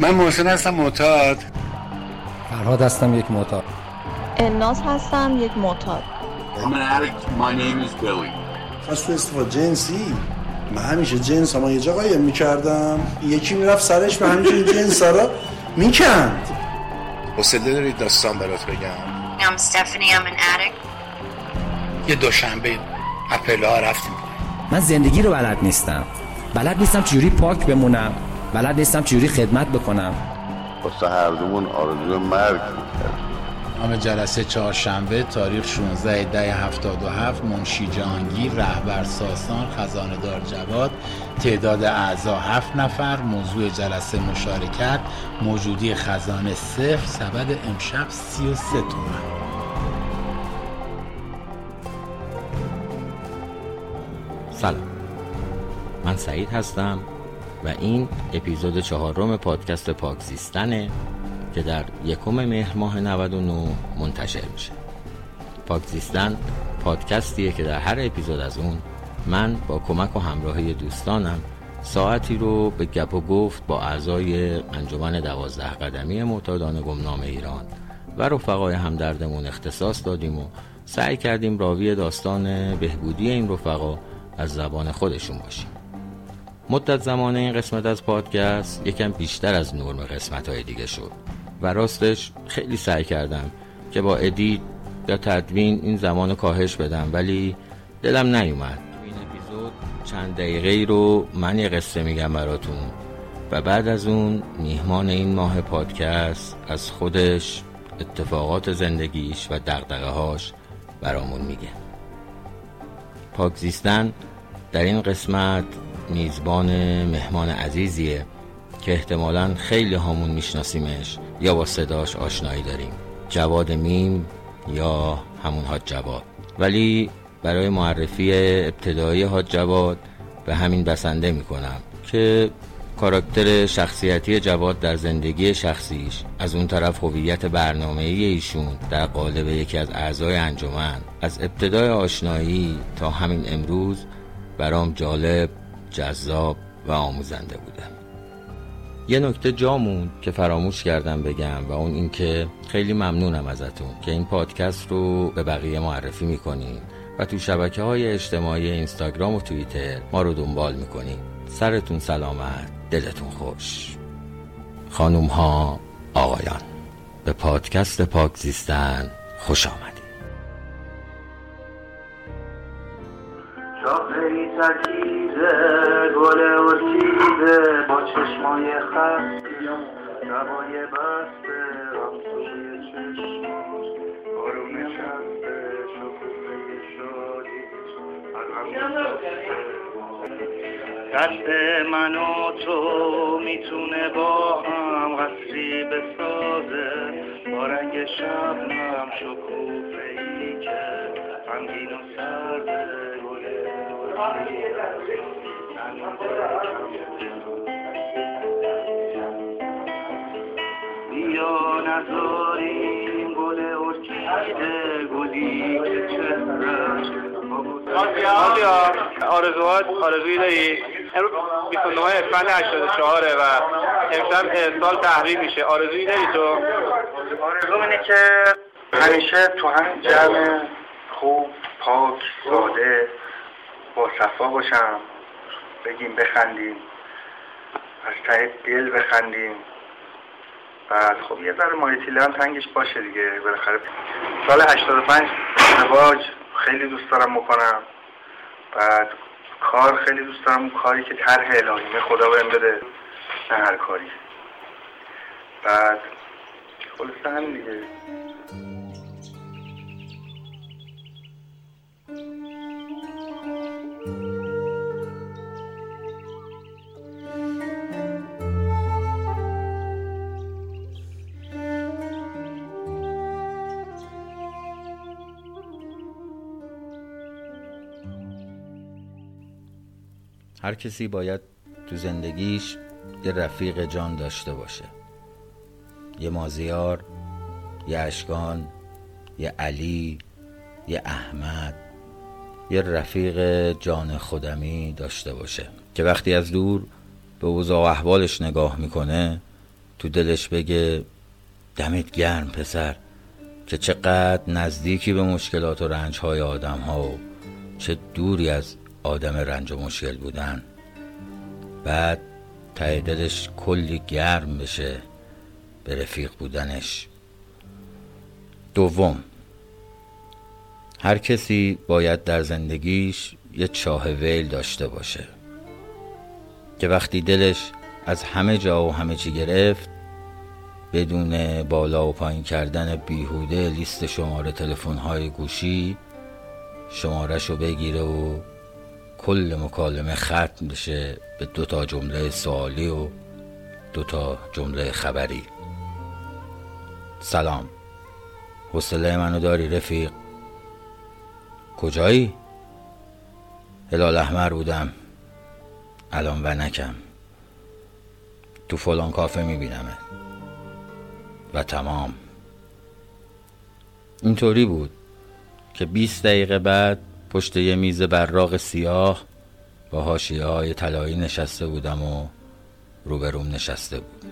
من محسن هستم معتاد. فرهاد هستم یک معتاد. الناس هستم یک معتاد. I'm an addict. My name is Billy. پس تو استفاده جنسی؟ من همیشه جنس ما یه جا قایم می‌کردم. یکی می‌رفت سرش به همیشه این جنس را می‌کند. حوصله دارید داستان برات بگم؟ I'm Stephanie. I'm an addict. یه دوشنبه اپلا ها رفتیم. من زندگی رو بلد نیستم. بلد نیستم چجوری پاک بمونم. بلد نیستم چجوری خدمت بکنم. واسه هر دومون آرزو مرگ می‌کرد نام جلسه چهارشنبه تاریخ 16 ده 77 منشی جهانگیر رهبر ساسان خزانه دار جواد تعداد اعضا هفت نفر موضوع جلسه مشارکت موجودی خزانه صفر سبد امشب 33 تومن. سلام. من سعید هستم. و این اپیزود چهارم پادکست پاکزیستنه که در یکم مهر ماه 99 منتشر میشه. پاکزیستن پادکستیه که در هر اپیزود از اون من با کمک و همراهی دوستانم ساعتی رو به گپ و گفت با اعضای انجمن دوازده قدمی معتادان گمنام ایران و رفقای همدردمون اختصاص دادیم و سعی کردیم راوی داستان بهبودی این رفقا از زبان خودشون باشیم. مدت زمان این قسمت از پادکست یکم بیشتر از نرم قسمت های دیگه شد. و راستش خیلی سعی کردم که با edit یا تدوین این زمان کاهش بدم ولی دلم نیومد. این اپیزود چند دقیقه ای رو من یه قصه میگم براتون و بعد از اون میهمان این ماه پادکست از خودش اتفاقات زندگیش و دقدقه هاش برامون میگه. پاکزیستن در این قسمت میزبان مهمان عزیزیه که احتمالا خیلی همون میشناسیمش یا با صداش آشنایی داریم. جواد میم یا همون حاج جواد. ولی برای معرفی ابتدایی حاج جواد به همین بسنده می‌کنم که کاراکتر شخصیتی جواد در زندگی شخصیش از اون طرف هویت برنامه ایشون در قالب یکی از اعضای انجمن از ابتدای آشنایی تا همین امروز برام جالب جذاب و آموزنده بوده یه نکته جامون که فراموش کردم بگم و اون اینکه خیلی ممنونم ازتون که این پادکست رو به بقیه معرفی می‌کنین و تو شبکه های اجتماعی اینستاگرام و توییتر ما رو دنبال می‌کنین. سرتون سلامت دلتون خوش. خانوم ها آقایان به پادکست پاک زیستن خوش آمدید. ترکیزه گل ارکیده با چشمای خست لبای بسته رمزوی چشماش آروم نشسته شکوفه شادی دست من و تو می‌تونه با هم قصری بسازه. با رنگ شبنم شکوفه ای که غمگین و سرده. بیا نذاریم گل ارکیده گلی که آسیا آرزوات آرزویی داری امروز 29 اسفند 84 و امشب سال تحویل میشه. آرزویی داری تو. آرزوم اینه که همیشه تو همین جمع خوب پاک ساده با صفا باشم. بگیم بخندیم. از ته دل بخندیم. بعد خب یه ذره مایتیله هم تنگش باشه دیگه. بالاخره سال 85 ازدواج خیلی دوست دارم بکنم. بعد کار خیلی دوست دارم. کاری که طرح الهیمه خدا بهم بده نه هر کاری. بعد خلاصه همین دیگه. هر کسی باید تو زندگیش یه رفیق جان داشته باشه. یه مازیار یه اشکان یه علی یه احمد یه رفیق جان خودمی داشته باشه. که وقتی از دور به اوضاع و احوالش نگاه می‌کنه تو دلش بگه دمت گرم پسر که چقدر نزدیکی به مشکلات و رنج های آدم ها و چه دوری از آدم رنج و مشکل بودن. بعد ته دلش کلی گرم بشه به رفیق بودنش. دوم هر کسی باید در زندگیش یه چاه ویل داشته باشه. که وقتی دلش از همه جا و همه چی گرفت بدون بالا و پایین کردن بیهوده لیست شماره تلفن های گوشی شمارش رو بگیره و کل مکالمه ختم بشه به دو تا جمله سوالی و دو تا جمله خبری. سلام. حوصله منو داری رفیق؟ کجایی؟ هلال احمر بودم. الان ونکم تو فلان کافه میبینمه و تمام. اینطوری بود که 20 دقیقه بعد پشت یه میز براق سیاه با حاشیه های طلایی نشسته بودم و روبروم نشسته بود.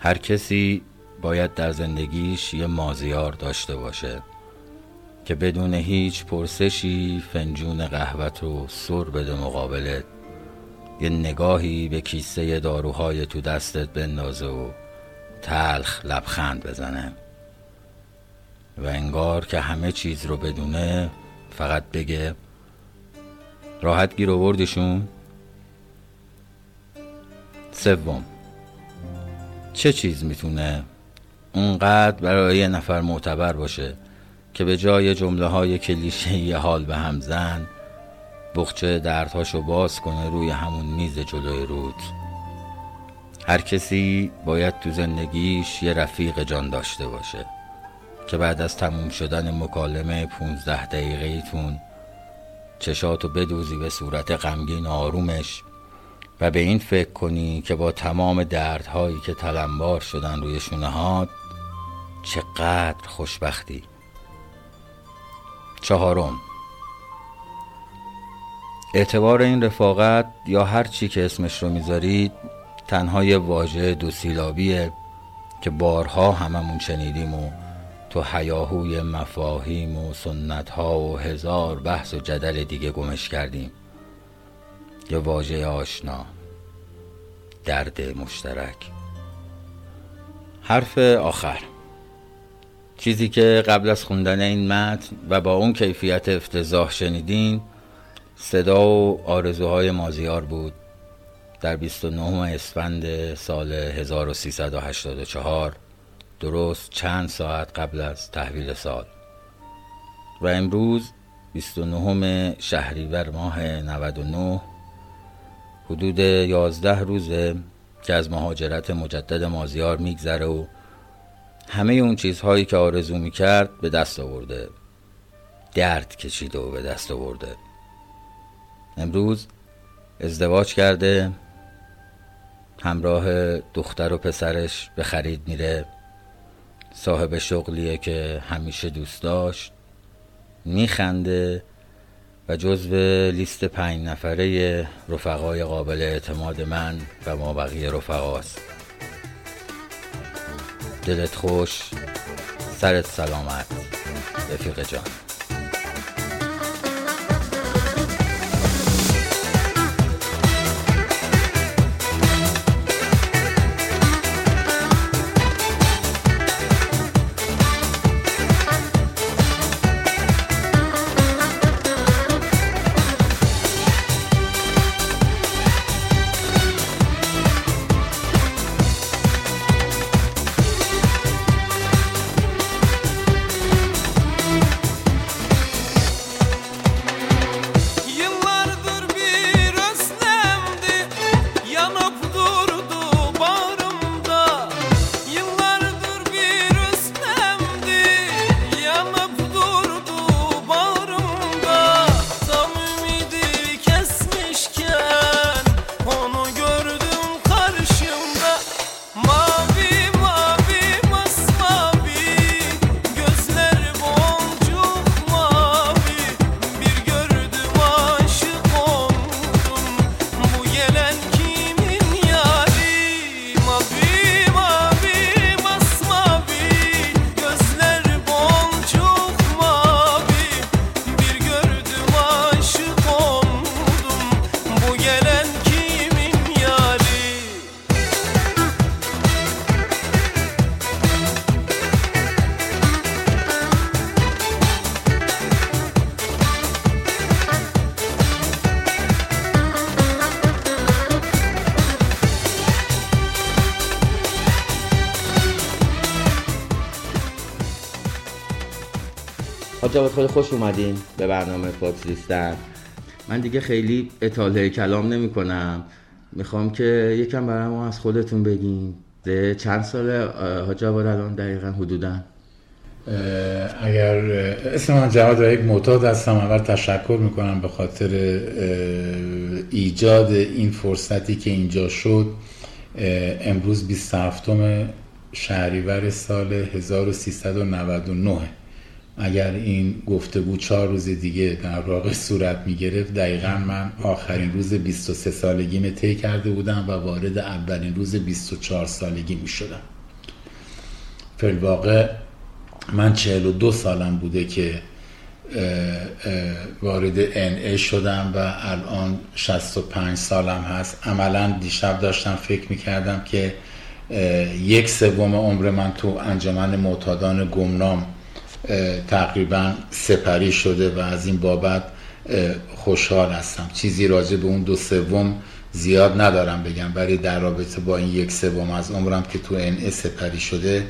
هر کسی باید در زندگیش یه مازیار داشته باشه که بدون هیچ پرسشی فنجون قهوت رو سر بده مقابلت یه نگاهی به کیسه داروهای تو دستت بندازه و تلخ لبخند بزنه. و انگار که همه چیز رو بدونه فقط بگه راحت گیر آوردیشون سوم چه چیز می‌تونه اونقدر برای یه نفر معتبر باشه که به جای جمله های کلیشه حال به هم زن بخچه دردهاشو باز کنه روی همون میز جلوی رود؟ هر کسی باید تو زندگیش یه رفیق جان داشته باشه. که بعد از تموم شدن مکالمه 15 دقیقه تون چشاتو بدوزی به صورت غمگین آرومش و به این فکر کنی که با تمام دردهایی که تلمبار شدن روی شونه چقدر خوشبختی. چهارم. اعتبار این رفاقت یا هر چی که اسمش رو می‌ذارید تنها یه واژه دو سیلابیه که بارها هممون شنیدیم و تو حیاهوی مفاهیم و سنت ها و هزار بحث و جدل دیگه گمش کردیم. یه واژه آشنا. درد مشترک. حرف آخر. چیزی که قبل از خوندن این متن و با اون کیفیت افتضاح شنیدین صدا و آرزوهای مازیار بود. در 29 اسفند سال 1384 درست چند ساعت قبل از تحویل سال. و امروز 29 شهریور ماه 99 حدود 11 روزه که از مهاجرت مجدد مازیار میگذره و همه اون چیزهایی که آرزو می‌کرد به دست آورده. درد کشیده و به دست آورده. امروز ازدواج کرده همراه دختر و پسرش به خرید میره. صاحب شغلیه که همیشه دوست داشت میخنده و جزو لیست پنج نفره رفقای قابل اعتماد من و ما بقیه رفقاست. دلت خوش سرت سلامت رفیق جان. خوش اومدین به برنامه لیستن من دیگه خیلی اطاله کلام نمی کنم می‌خوام که یکم برای ما از خودتون بگین. چند سال حاج جواد الان دقیقا حدودا؟ اگر اسم من جواد یک معتاد هستم. اول تشکر می‌کنم به خاطر ایجاد این فرصتی که اینجا شد. امروز 27 شهریور سال 1399 اگر این گفتگو چهار روز دیگه در واقع صورت می گرفت دقیقا من آخرین روز 23 سالگی طی کرده بودم و وارد اولین روز 24 سالگی می شدم واقع من 42 سالم بوده که وارد NA شدم و الان 65 سالم هست. عملا دیشب داشتم فکر می کردم که یک سوم عمر من تو انجمن معتادان گمنام تقریبا سپری شده و از این بابت خوشحال هستم. چیزی راجع به اون دو سوم زیاد ندارم بگم ولی در رابطه با این یک سوم از عمرم که تو ان سپری شده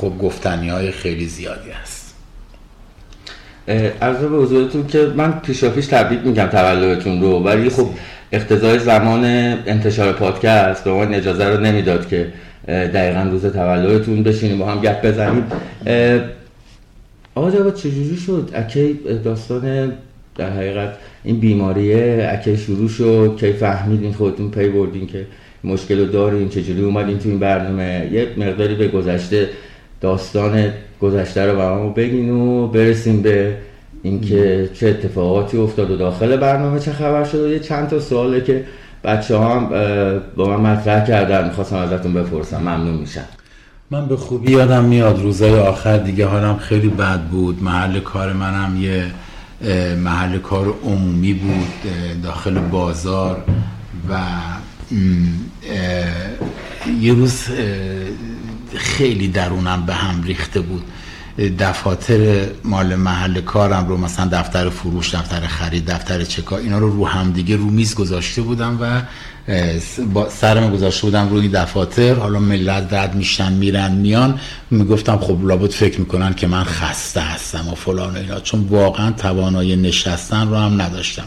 خب گفتنی های خیلی زیادی هست. عرض به حضورتون که من پیشافیش تبریک میگم تولدتون رو ولی خب اقتضای زمان انتشار پادکست به من اجازه رو نمی‌داد که دقیقا روز تولدتون بشینیم با هم گپ بزنیم. آقا جواد چجوری شد؟ اکی داستان در حقیقت این بیماریه اکی شروع شد کی فهمیدین خودتون پی بردین که مشکل رو دارین چجوری اومدین تو این برنامه؟ یه مقداری به گذشته داستان گذشته رو برامو بگین و برسیم به اینکه چه اتفاقاتی افتاد و داخل برنامه چه خبر شد و یه چند تا سواله که بچه هم با من مطرح کردن. می‌خواستم ازتون بپرسم. ممنون میشم. من به خوبی یادم میاد روزای آخر دیگه حالم خیلی بد بود. محل کار منم یه محل کار عمومی بود داخل بازار و یه روز خیلی درونم به هم ریخته بود. دفاتر مال محل کارم رو مثلا دفتر فروش دفتر خرید دفتر چکا اینا رو رو هم دیگه رو میز گذاشته بودم و سرم گذاشته بودم روی دفاتر. حالا ملت رد میشن میرن میان. می‌گفتم خب لابد فکر می‌کنن که من خسته هستم و فلان و اینا. چون واقعا توانایی نشستن رو هم نداشتم.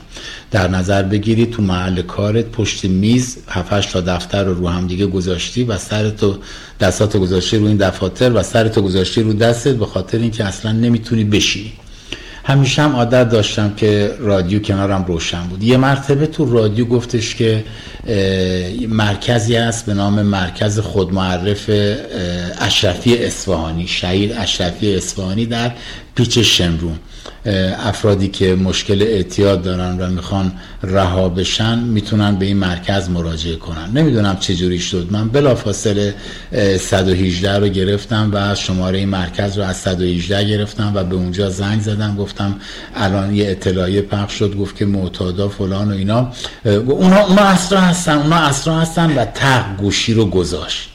در نظر بگیری تو محل کارت پشت میز 7 تا دفتر رو رو هم دیگه گذاشتی و سرتو دستاتو گذاشتی رو این دفاتر و سرتو گذاشتی رو دستت به خاطر اینکه اصلا نمی‌تونی بشینی. همیشه هم عادت داشتم که رادیو کنارم روشن بود. یه مرتبه تو رادیو گفتش که مرکزی هست به نام مرکز خودمعرف اشرفی اصفهانی شهید اشرفی اصفهانی در پیچ شمرون. افرادی که مشکل اعتیاد دارن و می‌خوان رها بشن می‌تونن به این مرکز مراجعه کنن. نمی‌دونم چه جوری شد. من بلافاصله 118 رو گرفتم و شماره این مرکز رو از 118 گرفتم و به اونجا زنگ زدم. گفتم الان یه اطلاعیه پخش شد. گفت که معتادا فلان و اینا. اونا اونا هستن اونا اسرا هستن و تق گوشی رو گذاشت.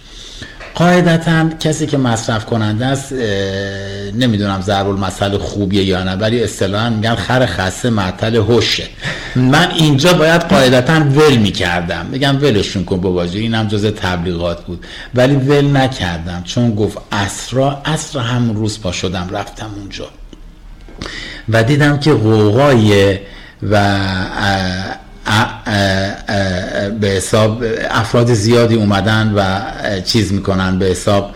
قاعدتا کسی که مصرف کننده است نمی‌دونم ضرب المثل خوبیه یا نه ولی اصطلاحا میگن خر خسته معطل هوشه. من اینجا باید قاعدتا ول می‌کردم. میگم ولشون کن باباجی اینم جز تبلیغات بود. ولی ول نکردم چون گفت اسرا اسرا همون روز پا شدم رفتم اونجا. و دیدم که قوقای و به حساب افراد زیادی اومدن و چیز می‌کنن. به حساب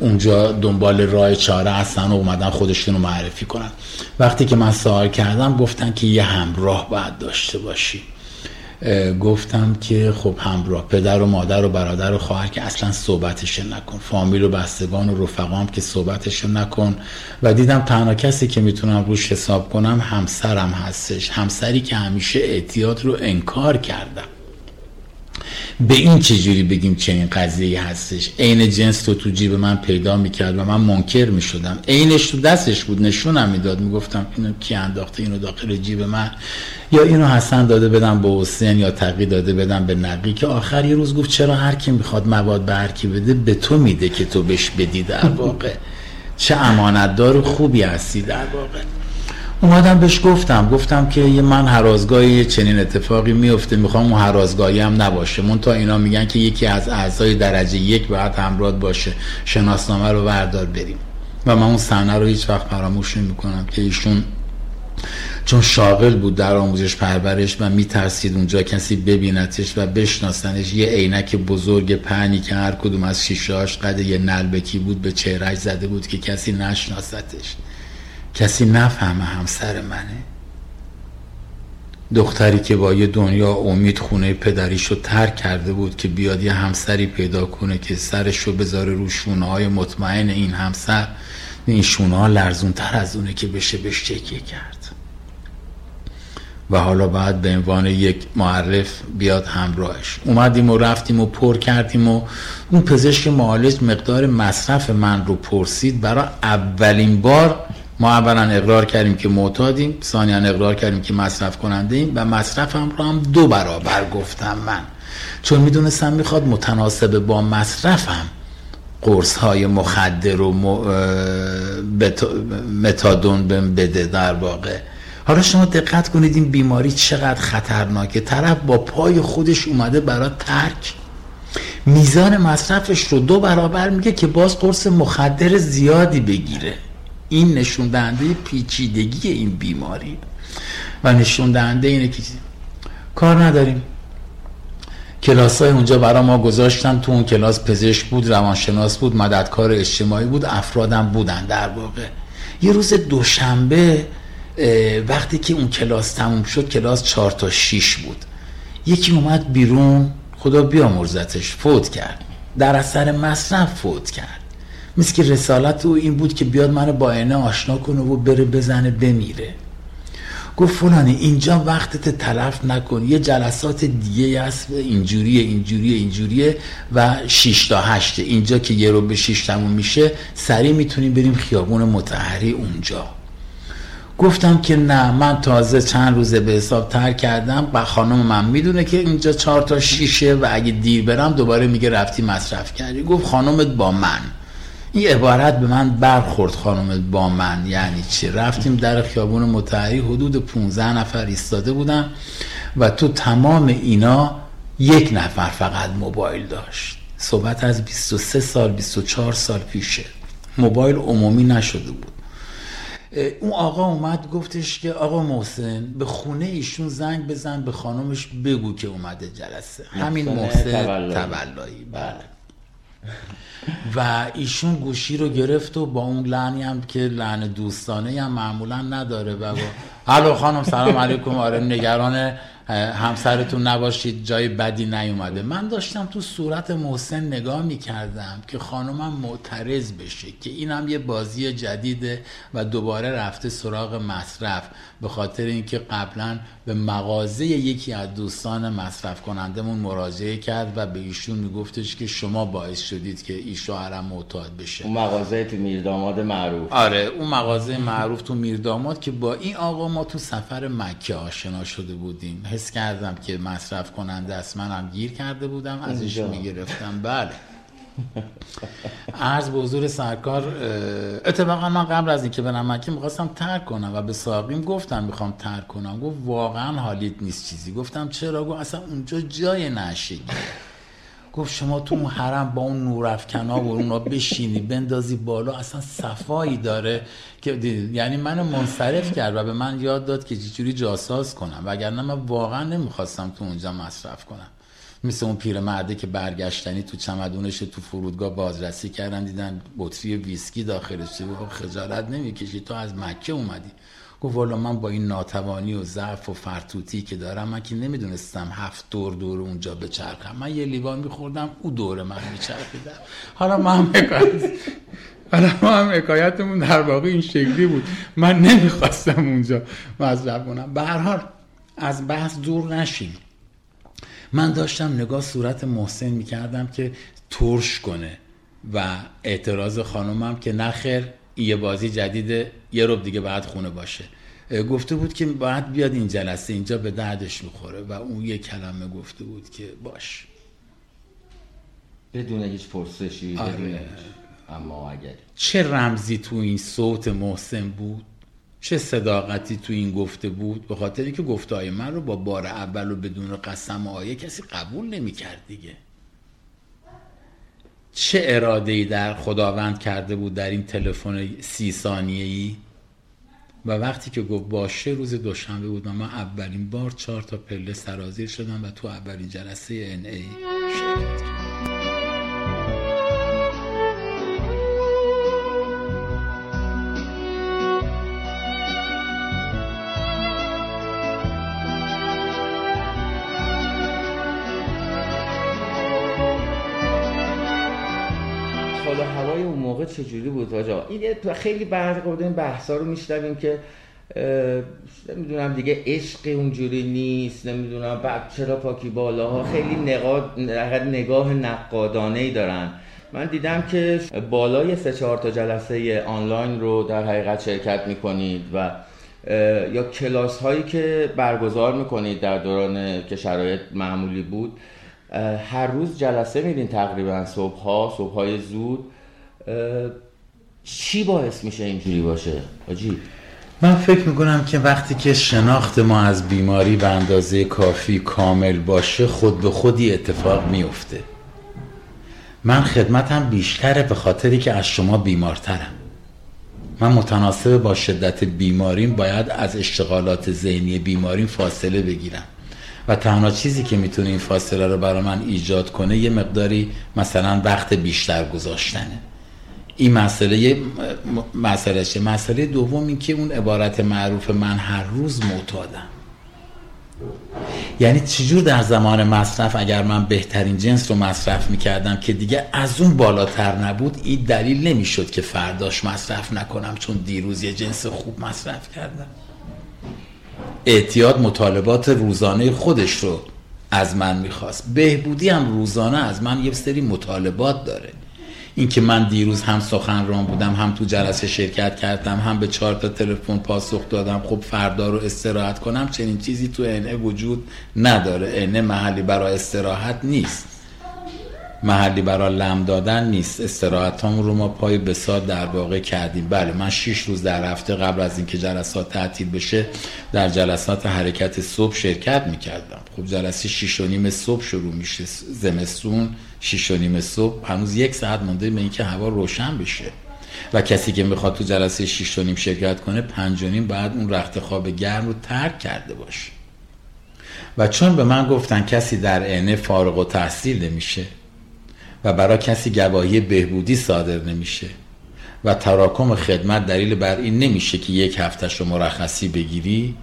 اونجا دنبال راه چاره هستن و اومدن خودشون رو معرفی کنن. وقتی که من سوال کردم گفتن که یه همراه باید داشته باشی. گفتم که خب همراه پدر و مادر و برادر و خواهر که اصلا صحبتش نکن. فامیل و بستگان و رفقام که صحبتش نکن. و دیدم تنها کسی که می‌تونم روش حساب کنم همسرم هستش. همسری که همیشه اعتیاد رو انکار کردم. به این چجوری بگیم چنین قضیه هستش؟ عین جنس تو تو جیب من پیدا می‌کرد و من منکر می‌شدم. عینش تو دستش بود نشونم می‌داد. می‌گفتم اینو کی انداخته؟ اینو داخل جیب من. یا اینو حسن داده بدم به حسین یا تقی داده بدم به نقی که آخر یه روز گفت چرا هر کی می‌خواد مواد به هر کی بده به تو میده که تو بهش بدی. در واقع چه امانتدار خوبی هستی در واقع. اومدم بهش گفتم گفتم که یه من هرازگاهی چنین اتفاقی میفته می‌خوام اون هرازگاهی هم نباشه. من تا اینا میگن که یکی از اعضای درجه یک باید همراه باشه. شناسنامه رو وردار بریم. و من اون صحنه رو هیچ وقت فراموش نمی‌کنم که ایشون چون شاغل بود در آموزش پرورش و میترسید اونجا کسی ببینتش و بشناسنش یه عینک بزرگ پنی که هر کدوم از شیشهاش قد یه نلبکی بود به چهرهش زده بود که کسی نشناستش کسی نفهمه همسر منه؟ دختری که با یه دنیا امید خونه پدریشو ترک کرده بود که بیاد یه همسری پیدا کنه که سرشو بذاره رو شونه های مطمئن این همسر این شونه ها لرزون تر از اونه که بشه بهش چکیه کرد. و حالا بعد به عنوان یک معرف بیاد همراهش. اومدیم و رفتیم و پر کردیم و اون پزشک معالج مقدار مصرف من رو پرسید. برای اولین بار ما اولا اقرار کردیم که معتادیم ثانیا اقرار کردیم که مصرف کننده ایم و مصرفم رو هم دو برابر گفتم من. چون می‌دونستم می‌خواد متناسب با مصرفم قرص های مخدر و متادون بهم بده در واقع. حالا شما دقت کنید این بیماری چقدر خطرناکه. طرف با پای خودش اومده برای ترک. میزان مصرفش رو دو برابر میگه که باز قرص مخدر زیادی بگیره. این نشون دهنده پیچیدگی این بیماری. و نشون دهنده اینه که کار نداریم. کلاس های اونجا برای ما گذاشتن تو اون کلاس پزشک بود روانشناس بود مددکار اجتماعی بود افرادم بودن در واقع. یه روز دوشنبه وقتی که اون کلاس تموم شد کلاس چهار تا شیش بود. یکی اومد بیرون خدا بیامرزتش فوت کرد. در اثر مصرف فوت کرد. مثل که رسالت او این بود که بیاد منو با اینه آشنا کنه و بره بزنه بمیره. گفت فلانی اینجا وقتت تلف نکن. یه جلسات دیگه هست اینجوریه اینجوریه اینجوریه و 6 تا 8 اینجا که یه رو به 6 تموم میشه سریع می‌تونیم بریم خیابون متحری اونجا. گفتم که نه من تازه چند روزه به حساب تر کردم. و خانم من می‌دونه که اینجا چهار تا شیشه و اگه دیر برم دوباره میگه رفتی مصرف کردی. گفت خانمت با من. این عبارت به من برخورد خانمت با من. یعنی چی؟ رفتیم در خیابون متحری حدود 15 نفر ایستاده بودن و تو تمام اینا یک نفر فقط موبایل داشت. صحبت از 23 سال 24 سال پیشه. موبایل عمومی نشده بود. اون آقا اومد گفتش که آقا محسن به خونه ایشون زنگ بزن به خانمش بگو که اومده جلسه. همین محسن تولایی. بله. و ایشون گوشی رو گرفت و با اون لعنی هم که لعن دوستانه هم معمولا نداره و با الو خانم سلام علیکم. آره نگران همسرتون نباشید. جای بدی نیومده. من داشتم تو صورت محسن نگاه می‌کردم که خانمم معترض بشه که اینم یه بازی جدیده و دوباره رفته سراغ مصرف. به خاطر اینکه قبلا به مغازه یکی از دوستان مصرف کنندمون مراجعه کرد و به ایشون میگفتش که شما باعث شدید که این شوهرم معتاد بشه. اون مغازه تو میرداماد معروف. آره اون مغازه معروف تو میرداماد که با این آقا ما تو سفر مکه آشنا شده بودیم. حس کردم که مصرف کننده است. منم گیر کرده بودم ازش می‌گرفتم. بله. عرض به حضور سرکار اتفاقا من قبل از اینکه برم مکه می‌خواستم ترک کنم و به ساقیم گفتم می‌خوام ترک کنم. گفت واقعا حالیت نیست چیزی. گفتم چرا؟ گفت اصلا اونجا جای نشگی گفت شما تو اون حرم با اون نورافکنا و اونا بشینی بندازی بالا اصلا صفایی داره که یعنی منو منصرف کرد و به من یاد داد که چجوری جاساز کنم. وگرنه من واقعا نمی‌خواستم تو اونجا مصرف کنم. مثل اون پیرمرده که برگشتنی تو چمدونش تو فرودگاه بازرسی کردن دیدن بطری ویسکی داخلش. خجالت نمی‌کشی؟ تو از مکه اومدی. گفت والا من با این ناتوانی و ضعف و فرتوتی که دارم من که نمی‌دونستم هفت دور دور اونجا بچرخم. من یه لیوان میخوردم او دور من میچرخیدم. حالا ما هم حالا ما هم حکایتمون در واقع این شکلی بود. من نمی‌خواستم اونجا مصرف کنم به هر حال از بحث دور نشیم من داشتم نگاه صورت محسن می‌کردم که ترش کنه و اعتراض خانومم که نخیر یه بازی جدیده یه روب دیگه بعد خونه باشه. گفته بود که باید بیاد این جلسه اینجا به دردش می‌خوره و اون یه کلمه گفته بود که باش. بدون هیچ پرسشی آره. بدون اما اگر چه رمزی تو این صوت محسن بود؟ چه صداقتی تو این گفته بود؟ به خاطر اینکه گفته های من رو با بار اول و بدون قسم آیه کسی قبول نمی کرد دیگه. چه اراده ای در خداوند کرده بود در این تلفن سی ثانیه ای و وقتی که گفت باشه روز دوشنبه بود من اولین بار چهار تا پله سرازیر شدم و تو اولین جلسه ای شرکت کردم. چجوری بود آجا این خیلی بعد این بحثا رو میشنویم که نمی‌دونم دیگه عشق اونجوری نیست نمی‌دونم بعد چرا پاکی بالاها خیلی نگاه نگاه نقادانه ای دارن. من دیدم که بالای سه چهار تا جلسه آنلاین رو در حقیقت شرکت می‌کنید و یا کلاس هایی که برگزار می‌کنید در دوران که شرایط معمولی بود هر روز جلسه میدین تقریبا صبح ها صبح های زود. چی باعث میشه اینجوری باشه؟ آجی. من فکر می‌کنم که وقتی که شناخت ما از بیماری به اندازه کافی کامل باشه خود به خودی اتفاق میفته من خدمتم بیشتره به خاطری که از شما بیمارترم. من متناسب با شدت بیماریم باید از اشتغالات ذهنی بیماریم فاصله بگیرم. و تنها چیزی که می‌تونه این فاصله رو برای من ایجاد کنه یه مقداری مثلا وقت بیشتر گذاشتنه. این مسئله مسئله مسئله دوم این که اون عبارت معروف من هر روز معتادم. یعنی چجور در زمان مصرف اگر من بهترین جنس رو مصرف می‌کردم که دیگه از اون بالاتر نبود این دلیل نمی‌شد که فرداش مصرف نکنم چون دیروز یه جنس خوب مصرف کردم. اعتیاد مطالبات روزانه خودش رو از من می‌خواست. بهبودی هم روزانه از من یه سری مطالبات داره. اینکه من دیروز هم سخنران بودم هم تو جلسه شرکت کردم هم به چهار تا تلفن پاسخ دادم. خب فردا رو استراحت کنم چنین چیزی تو انه وجود نداره. انه محلی برای استراحت نیست. محلی برای لم دادن نیست. استراحت رو ما پای بساد در واقع کردیم. بله من شیش روز در هفته قبل از اینکه جلسات تعطیل بشه در جلسات حرکت صبح شرکت می‌کردم. خب جلسه شیش و نیم صبح شروع میشه زمستون شیش و نیم صبح هنوز یک ساعت مونده به اینکه هوا روشن بشه. و کسی که می‌خواد تو جلسه شیش و نیم شرکت کنه پنج و نیم بعد اون رخت خواب گرم رو ترک کرده باشه. و چون به من گفتن کسی در عینه فارغ و تحصیل نمیشه و برای کسی گواهی بهبودی صادر نمیشه و تراکم خدمت دلیل بر این نمیشه که یک هفتهش رو مرخصی بگیری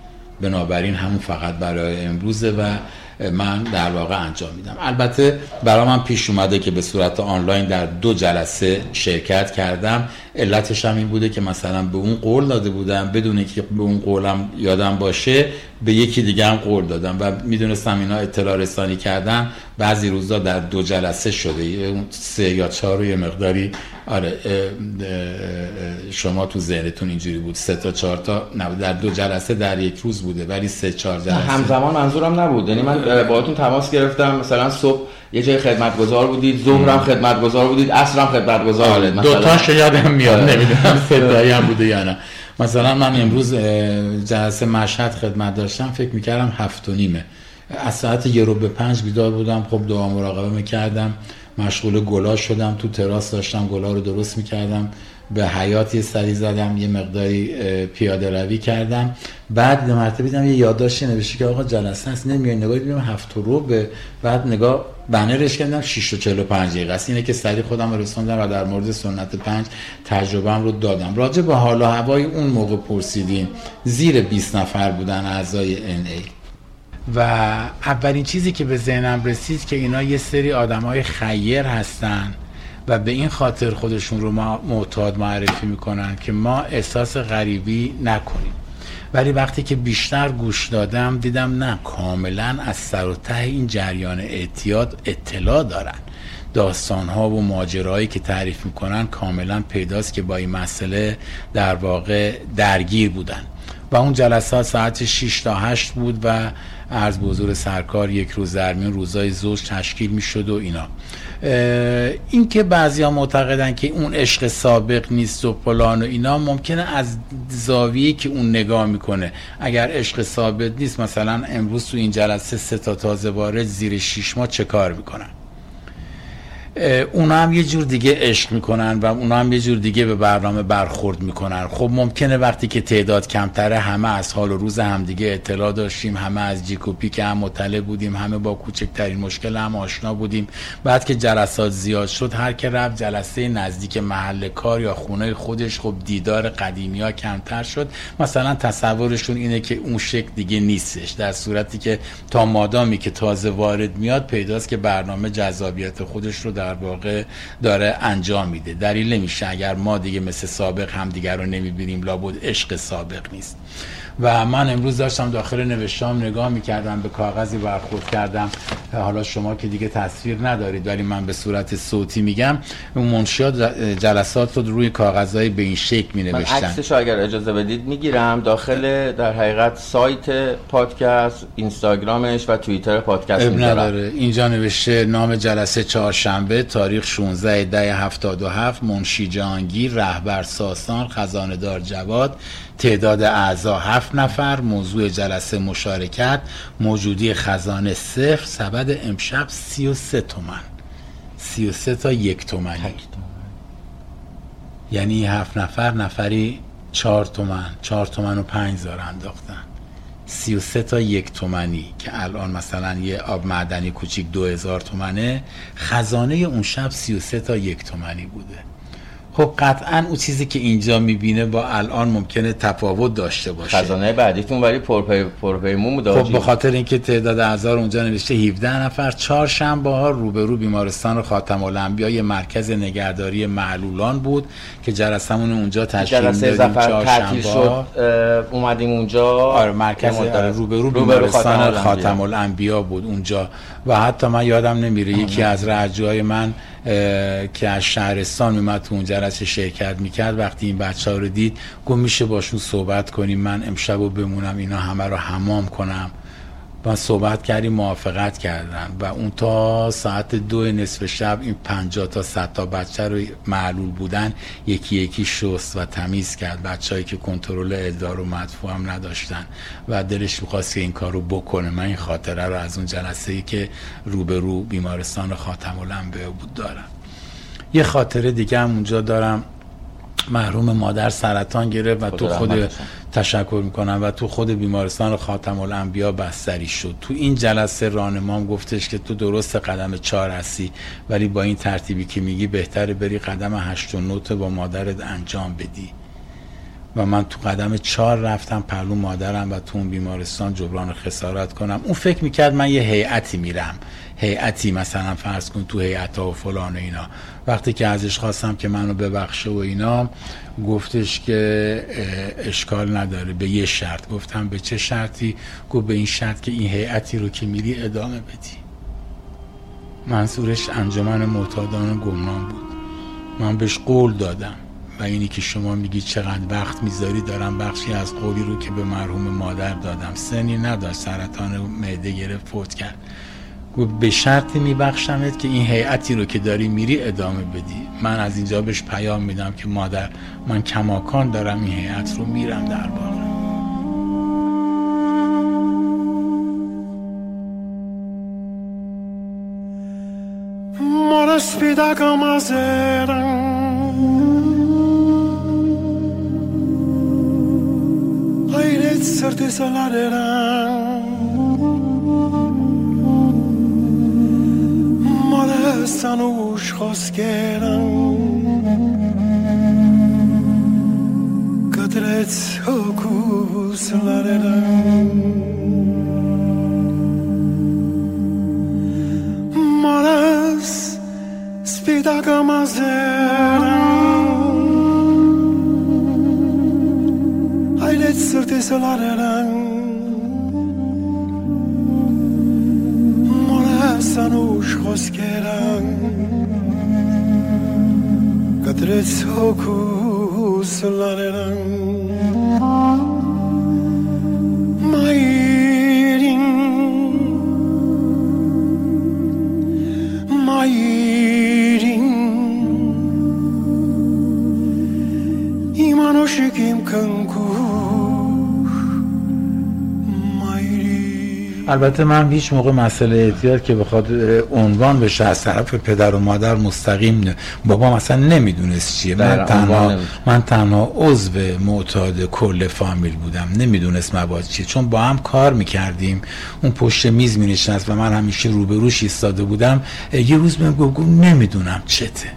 بنابراین همون فقط برای امروزه و من در واقع انجام میدم. البته برای من پیش اومده که به صورت آنلاین در دو جلسه شرکت کردم. علتش هم این بوده که مثلا به اون قول داده بودم. بدون که به اون قولم یادم باشه به یکی دیگه هم قول دادم و می‌دونستم اینا اطلاع رسانی کردن. بعضی روزا در دو جلسه شده. سه یا چهار یه مقداری آره شما تو ذهنتون اینجوری بود. سه تا چهار تا نه در دو جلسه در یک روز بوده ولی سه چهار جلسه. همزمان منظورم نبود. یعنی من باهاتون تماس گرفتم. مثلا صبح یه جای خدمتگزار بودید ظهرم خدمتگزار بودید عصرم خدمتگزار آره بودید دو تا یادم میاد نمی‌دونم فدایی هم بوده یا نه. مثلا من امروز جلسه مشهد خدمت داشتم. فکر می‌کردم هفت و نیمه. از ساعت یه رو به پنج بیدار بودم. خب دعا مراقبه می‌کردم. مشغول گلا شدم. تو تراس داشتم. گلا رو درست می‌کردم. به حیات یه سری زدم. یه مقداری پیاده روی کردم. بعد دو مرتبه دیدم یه یادداشتی نوشته که آقا جلسه هست نمیای نگاه دیدم هفت رو به بعد نگاه بنرش کردم 6 و 45 دقیقه است. اینه که سری خودم رسوندم و در مورد سنت پنج تجربهم رو دادم. راجع به حال و هوای اون موقع پرسیدیم زیر 20 نفر بودن اعضای ای و اولین چیزی که به ذهنم رسید که اینا یه سری آدم های خیر هستن و به این خاطر خودشون رو ما معتاد معرفی می‌کنن که ما احساس غریبی نکنیم. ولی وقتی که بیشتر گوش دادم دیدم نه کاملا از سر و ته این جریان اعتیاد اطلاع دارن. داستان ها و ماجرایی که تعریف می‌کنن کاملا پیداست که با این مسئله در واقع درگیر بودن. و اون جلسات ساعت 6 تا 8 بود و عرض به حضور سرکار یک روز در میون روزای زوج تشکیل می‌شد و اینا. این که بعضی ها معتقدن که اون عشق سابق نیست و پلان و اینا ممکنه از زاویه که اون نگاه می‌کنه. اگر عشق ثابت نیست مثلا امروز تو این جلسه سه تا تازه وارد زیر شیش ماه چه کار می‌کنن؟ اونا هم یه جور دیگه عشق می‌کنن و اونا هم یه جور دیگه به برنامه برخورد می‌کنن. خب ممکنه وقتی که تعداد کمتره همه از حال و روز همدیگه اطلاع داشتیم همه از جیکوپی که هم مطلع بودیم همه با کوچکترین مشکل هم آشنا بودیم. بعد که جلسات زیاد شد هر که رفت جلسه نزدیک محل کار یا خونه خودش خب دیدار قدیمی ها کمتر شد. مثلا تصورشون اینه که اون شکل دیگه نیستش. در صورتی که تا مادامی که تازه وارد میاد پیداست که برنامه جذابیت خودش رو در واقع داره انجام میده. دلیل نمیشه اگر ما دیگه مثل سابق هم دیگر رو نمی‌بینیم لابد عشق سابق نیست. و من امروز داشتم داخل نوشتام نگاه می‌کردم به کاغذی برخورد کردم. حالا شما که دیگه تصویر ندارید ولی من به صورت صوتی میگم اون منشیات جلسات رو روی کاغذهای به این شکل می نوشتن من عکسش اگر اجازه بدید می‌گیرم. داخل در حقیقت سایت پادکست اینستاگرامش و توییتر پادکست نداره. اینجا نوشته نام جلسه چهارشنبه تاریخ 16 ده 77 منشی جهانگیر رهبر ساسان خزانه دار جواد. تعداد اعضا هفت نفر موضوع جلسه مشارکت موجودی خزانه صفر سبد امشب سی و سه تومن. سی و سه تا یک تومنی. یعنی هفت نفر نفری چهار تومن چهار تومن و پنج زار انداختن. سی و سه تا یک تومنی که الان مثلا یه آب معدنی کوچیک دو هزار تومنه خزانه اون شب سی و سه تا یک تومنی بوده. خب قطعا اون چیزی که اینجا می‌بینه با الان ممکنه تفاوت داشته باشه. خزانه بعدیتون ولی پرپی پرپیمون بود خب به خاطر اینکه تعداد اعضا اونجا نوشته 17 نفر چهار شنبه ها روبرو بیمارستان خاتم الانبیا یه مرکز نگهداری معلولان بود که جلسمون اونجا تشکیل دادیم چهار شنبه اومدیم اونجا. آره مرکز روبرو بیمارستان خاتم الانبیا. بود اونجا. و حتی من یادم نمیره یکی از رجوهای من که از شهرستان میمد تو اون جلسه شرکت می‌کرد. وقتی این بچه ها رو دید گفت میشه باشون صحبت کنیم من امشب رو بمونم اینا همه رو حمام کنم. با صحبت کردیم موافقت کردن و اون تا ساعت دو نصف شب این پنجاه تا صد تا بچه رو معلول بودن یکی یکی شست و تمیز کرد. بچههایی که کنترل ادار و مدفوع هم نداشتن و دلش می‌خواست که این کار رو بکنه. من این خاطره رو از اون جلسه ای که روبرو بیمارستان خاتم الانبیا بود دارم. یه خاطره دیگه هم اونجا دارم. محروم مادر سرطان گرفت و تو خود تشکر می‌کنم و تو خود بیمارستان خاتم الانبیا بستری شد. تو این جلسه رانمام گفتش که تو درست قدم چهار هستی ولی با این ترتیبی که میگی بهتره بری قدم هشت و نوت با مادرت انجام بدی. و من تو قدم چهار رفتم پرلو مادرم و تو اون بیمارستان جبران خسارت کنم. اون فکر می‌کرد من یه هیئتی میرم. هیئتی مثلا فرض کن تو هیئت و فلان و اینا. وقتی که ازش خواستم که منو ببخشه و اینا گفتش که اشکال نداره به یه شرط. گفتم به چه شرطی؟ گفت به این شرط که این هیئتی رو که میری ادامه بدی. منظورش انجمن معتادان گمنام بود. من بهش قول دادم. و اینی که شما میگی چقدر وقت می‌ذاری دارم بخشی از قولی رو که به مرحوم مادر دادم. سنی نداشت. سرطان معده گرفت فوت کرد. گفت به شرط میبخشمت که این هیئتی رو که داری میری ادامه بدی. من از اینجا بهش پیام میدم که مادر من کماکان دارم این هیئت رو میرم در واقع certeza la sanús hoszkéran Kadrec hokus laredan Maras spidagamazeran Haylet sırtısı laredan sanús hoszkéran Adres hokuslarının البته من هیچ موقع مسئله اعتیاد که بخواد عنوان بشه از طرف پدر و مادر مستقیم نه. بابا مثلا نمی‌دونست چیه. من بله، تنها. من تنها عضو معتاد کل فامیل بودم. نمی‌دونست مواد چیه. چون با هم کار می‌کردیم. اون پشت میز مینشست و من همیشه روبروش ایستاده بودم. یه روز بهم گفت نمی‌دونم چته.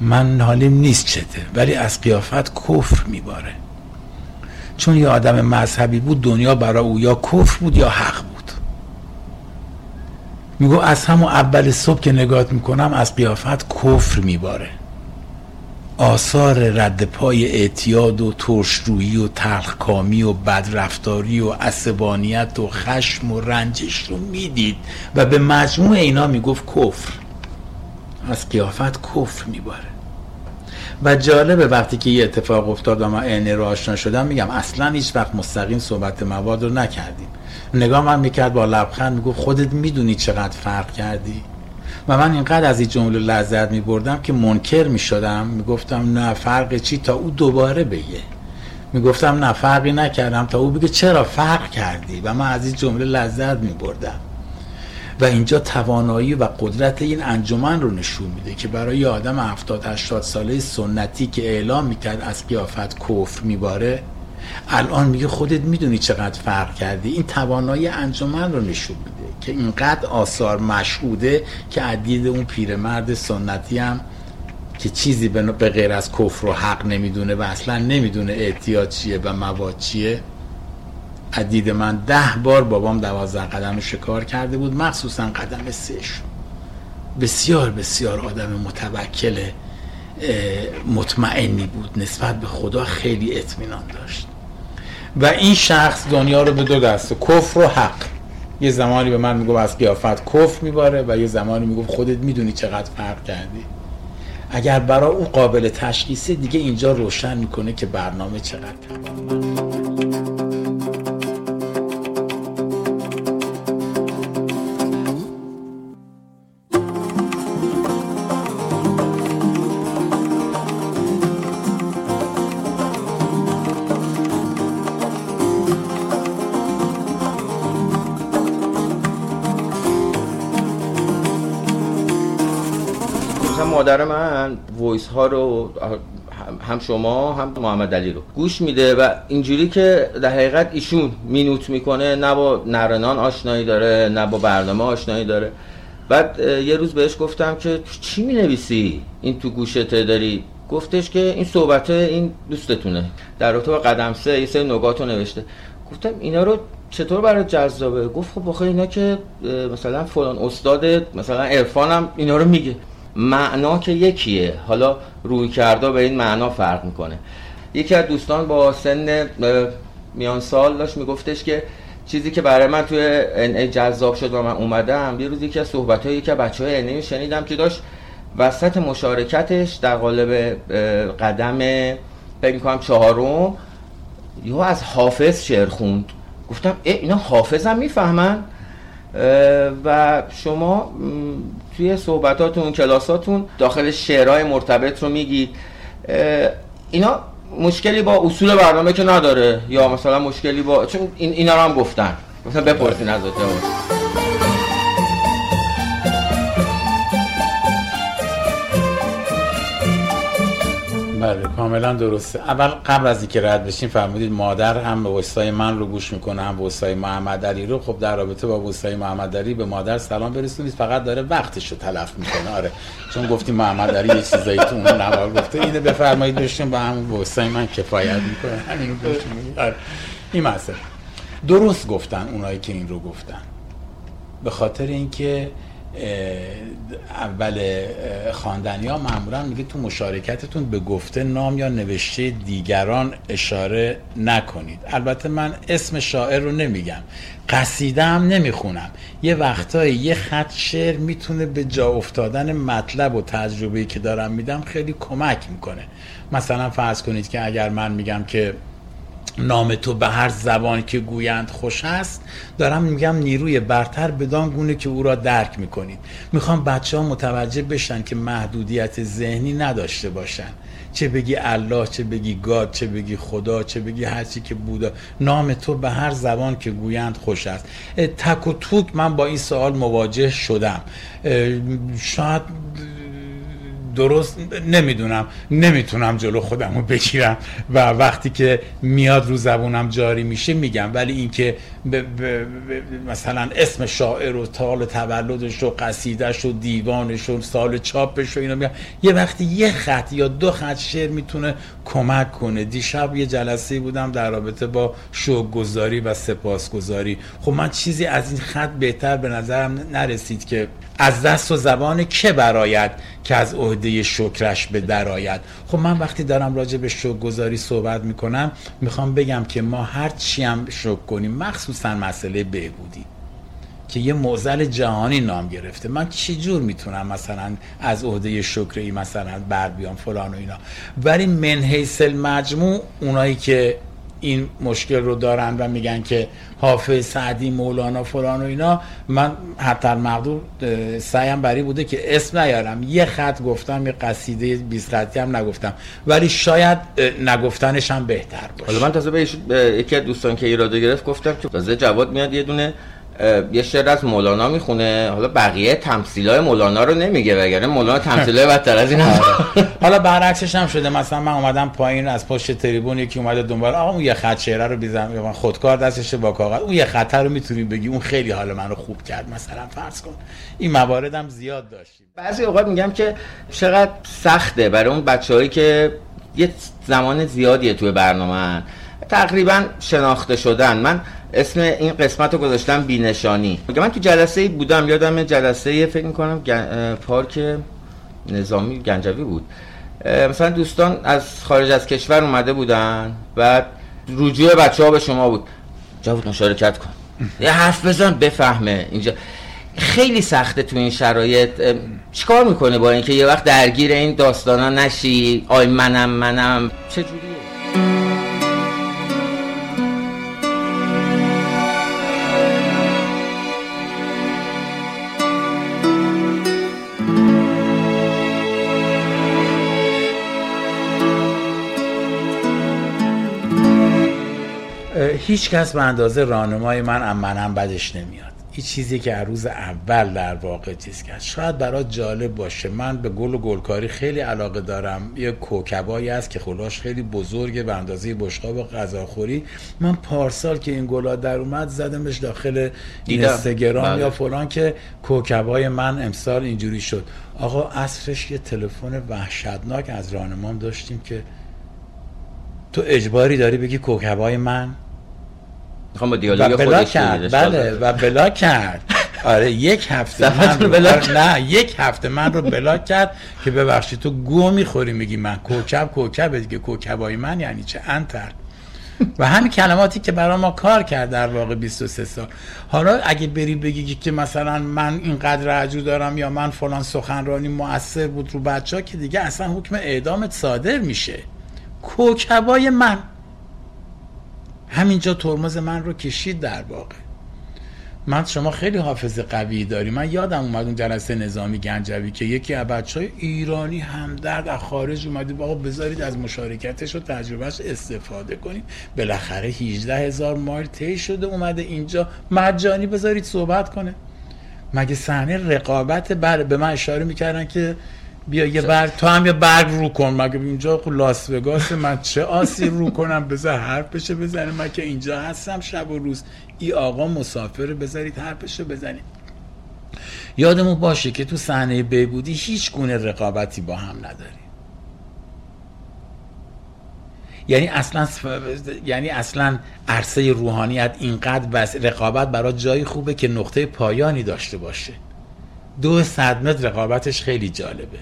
من حالیم نیست چته. ولی از قیافت کفر میباره. چون یه آدم مذهبی بود دنیا برای او یا کفر بود یا حق بود. میگو از همون اول صبح که نگاه می‌کنم از قیافت کفر میباره. آثار رد پای اعتیاد و ترشرویی و تلخکامی و بدرفتاری و عصبانیت و خشم و رنجش رو می‌دید و به مجموع اینا می‌گفت کفر. از قیافت کفر میباره. و جالبه وقتی که یه اتفاق افتاد و من عین رو آشنا شدم میگم اصلا هیچ وقت مستقیم صحبت مواد رو نکردیم. نگاه من می‌کرد با لبخند می‌گفت خودت می‌دونی چقدر فرق کردی؟ و من اینقدر از این جمله لذت میبردم که منکر می‌شدم. می‌گفتم نه فرق چی؟ تا او دوباره بگه. می‌گفتم نه فرقی نکردم. تا او بگه چرا فرق کردی؟ و من از این جمله لذت میبردم. و اینجا توانایی و قدرت این انجمن رو نشون میده که برای آدم 70 80 ساله سنتی که اعلام می‌کرد از قیافت کفر میباره الان میگه خودت می‌دونی چقدر فرق کردی. این توانایی انجمن رو نشون میده که اینقدر آثار مشهوده که عدید اون پیرمرد سنتی هم که چیزی به غیر از کفر و حق نمی‌دونه و اصلا نمی‌دونه اعتیاد چیه و مواد چیه. عدید من ده بار بابام دوازده قدم شکار کرده بود مخصوصا قدم سهش بسیار بسیار آدم متوکل مطمئنی بود نسبت به خدا خیلی اطمینان داشت. و این شخص دنیا رو به دو دسته کفر و حق. یه زمانی به من می‌گفت از قیافت کفر میباره و یه زمانی می‌گفت خودت می‌دونی چقدر فرق کردی. اگر برای او قابل تشخیصه دیگه اینجا روشن می‌کنه که برنامه چقدر مثلا وایس ها رو هم شما هم محمد علی رو گوش میده و اینجوری که در حقیقت ایشون مینوت می‌کنه نه با نرنان آشنایی داره نه با برنامه آشنایی داره. بعد یه روز بهش گفتم که چی می‌نویسی این تو گوشته داری؟ گفتش که این صحبت این دوستتونه. در رابطه با قدم سه یه سری نگات رو نوشته. گفتم اینا رو چطور برای جذابه؟ گفت خب آخه اینا که مثلا فلان استاد مثلا عرفان هم اینا رو میگه. معنا که یکیه. حالا روی کرده به این معنا فرق می‌کنه. یکی از دوستان با سن میان سال داشت میگفتش که چیزی که برای من توی NA جذاب شد و من اومدم یه روز یکی از صحبت های یکی از بچه های NA شنیدم که داشت وسط مشارکتش در قالب قدم فکر می‌کنم چهارم یهو از حافظ شعر خوند. گفتم اه اینا حافظ هم می‌فهمن؟ و شما توی صحبتاتون کلاساتون داخل شعرهای مرتبط رو میگید. اینا مشکلی با اصول برنامه که نداره یا مثلا مشکلی با چون این اینا رو هم گفتن. مثلا بپرسین از بله کاملا درسته. اول قبل از اینکه رد بشیم فرمودید مادر هم به وسای من رو گوش می‌کنه هم به وسای محمد علی رو. خب در رابطه با وسای محمد علی به مادر سلام برسونید. فقط داره وقتش رو تلف می‌کنه. آره چون گفتیم محمد علی یه چیزایی تو اون نوار گفته. اینو بفرمایید بشین با همون وسای من کفایت می‌کنه. همین گوش. آره این مسئله. درست گفتن اونایی که این رو گفتن. به خاطر اینکه اول خواندنی ها معمولا میگه تو مشارکتتون به گفته نام یا نوشته دیگران اشاره نکنید. البته من اسم شاعر رو نمیگم. قصیده هم نمی‌خونم. یه وقتایی یه خط شعر می‌تونه به جا افتادن مطلب و تجربه‌ای که دارم میدم خیلی کمک می‌کنه. مثلا فرض کنید که اگر من میگم که نام تو به هر زبان که گویند خوش است. دارم میگم نیروی برتر بدان گونه که او را درک می‌کنید. می‌خوام بچه ها متوجه بشن که محدودیت ذهنی نداشته باشن. چه بگی الله چه بگی گاد چه بگی خدا چه بگی هرچی که بودا. نام تو به هر زبان که گویند خوش است. تک و توک من با این سوال مواجه شدم. شاید درست نمی‌دونم نمی‌تونم جلو خودم رو بگیرم و وقتی که میاد رو زبونم جاری میشه میگم. ولی اینکه مثلا اسم شاعر و تال تولدش و قصیدش و دیوانش و سال چاپش و اینا میگم. یه وقتی یه خط یا دو خط شعر می‌تونه کمک کنه. دیشب یه جلسه بودم در رابطه با شوگذاری و سپاسگذاری. خب من چیزی از این خط بهتر به نظرم نرسید که از دست و زبان که براید که از عهده شکرش به درآید خب من وقتی دارم راجع به شکرگزاری صحبت می‌کنم می‌خوام بگم که ما هر چی هم شکر کنیم مخصوصا مسئله بهبودی که یه موزل جهانی نام گرفته. من چجور می‌تونم مثلا از عهده شکری مثلا بر بیام فلان و اینا. ولی من حیث المجموع اونایی که این مشکل رو دارن و میگن که حافظ سعدی مولانا فلان و اینا. من حتی مقدور سعیم بری بوده که اسم نیارم. یه خط گفتم یه قصیده 20 خطی هم نگفتم. ولی شاید نگفتنش هم بهتر باشه. حالا من تازه به یکی از دوستان که ایرادو گرفت گفتم که تازه جواد میاد یه دونه یه شعر از مولانا می‌خونه. حالا بقیه تمثیلای مولانا رو نمیگه وگرنه مولانا تمثیلای بدتر از این. حالا برعکسش هم شده. مثلا من اومدم پایین از پشت تریبون یکی اومده دنبال آقا اون یه خط شعر رو بیزم من خودکار دستشه با کاغذ. اون یه خط رو می‌تونی بگی. اون خیلی حال منو خوب کرد. مثلا فرض کن. این مواردم زیاد داشتیم. بعضی اوقات میگم که چقدر سخته برای اون بچه‌هایی که یه زمان زیادیه توی برنامه. تقریبا شناخته شدن. من اسم این قسمت رو گذاشتم بینشانی. من تو جلسه بودم یادم جلسه فکر می‌کنم پارک نظامی گنجوی بود. مثلا دوستان از خارج از کشور اومده بودن و رجوع بچه ها به شما بود. جاود مشارکت کن. یه حرف بزن بفهمه. اینجا خیلی سخته تو این شرایط. چیکار می‌کنه با اینکه یه وقت درگیر این داستانا نشی؟ آی منم منم. چجوریه؟ هیچ کس به اندازه راهنمای من ام منم بدش نمیاد. این چیزی که روز اول در واقع چیز کرد. شاید برات جالب باشه. من به گل و گلکاری خیلی علاقه دارم. یه کوکبایی هست که خلاش خیلی بزرگه به اندازه بشقاب غذاخوری. من پارسال که این گلا در اومد زدمش داخل اینستاگرام یا بله. فلان که کوکبای من امسال اینجوری شد. آقا اصرش یه تلفن وحشتناک از راهنمام داشتیم که تو اجباری داری بگی کوکبای من؟ می‌خوام با دیالوگ خودش کرد. بله و بلاک کرد. آره یک هفته من رو بلاک نه یک هفته من رو بلاک کرد که ببخشید تو گو می‌خوری میگی من کوکب کوکب دیگه کوکبای من یعنی چه؟ انتر. و همین کلماتی که برای ما کار کرد در واقع 23 سال. حالا اگه بری بگی که مثلا من اینقدر رجوع دارم یا من فلان سخنرانی مؤثر بود رو بچه ها که دیگه اصلا حکم اعدامت صادر میشه. کوکبای من. همینجا ترمز من رو کشید در واقع. من شما خیلی حافظه قوی داری من یادم اومد اون جلسه نظامی گنجوی که یکی از بچه های ایرانی همدرد از خارج اومده بابا بذارید از مشارکتش و تجربهش استفاده کنید. بالاخره 18 هزار مایل طی شده اومده اینجا. مجانی بذارید صحبت کنه. مگه صحنه رقابت بله به من اشاره می‌کردن که بیا یه برگ تو هم یه برگ رو کن. مگه اینجا خب لاس وگاس من چه آسی رو کنم؟ بذار حرفشه بزنه. من که اینجا هستم شب و روز. ای آقا مسافره بذارید حرفشو بزنید یادمون باشه که تو صحنه بهبودی هیچ گونه رقابتی با هم نداریم یعنی اصلا یعنی اصلا عرصه روحانیت اینقدر بس رقابت برای جایی خوبه که نقطه پایانی داشته باشه. دو صد متر رقابتش خیلی جالبه.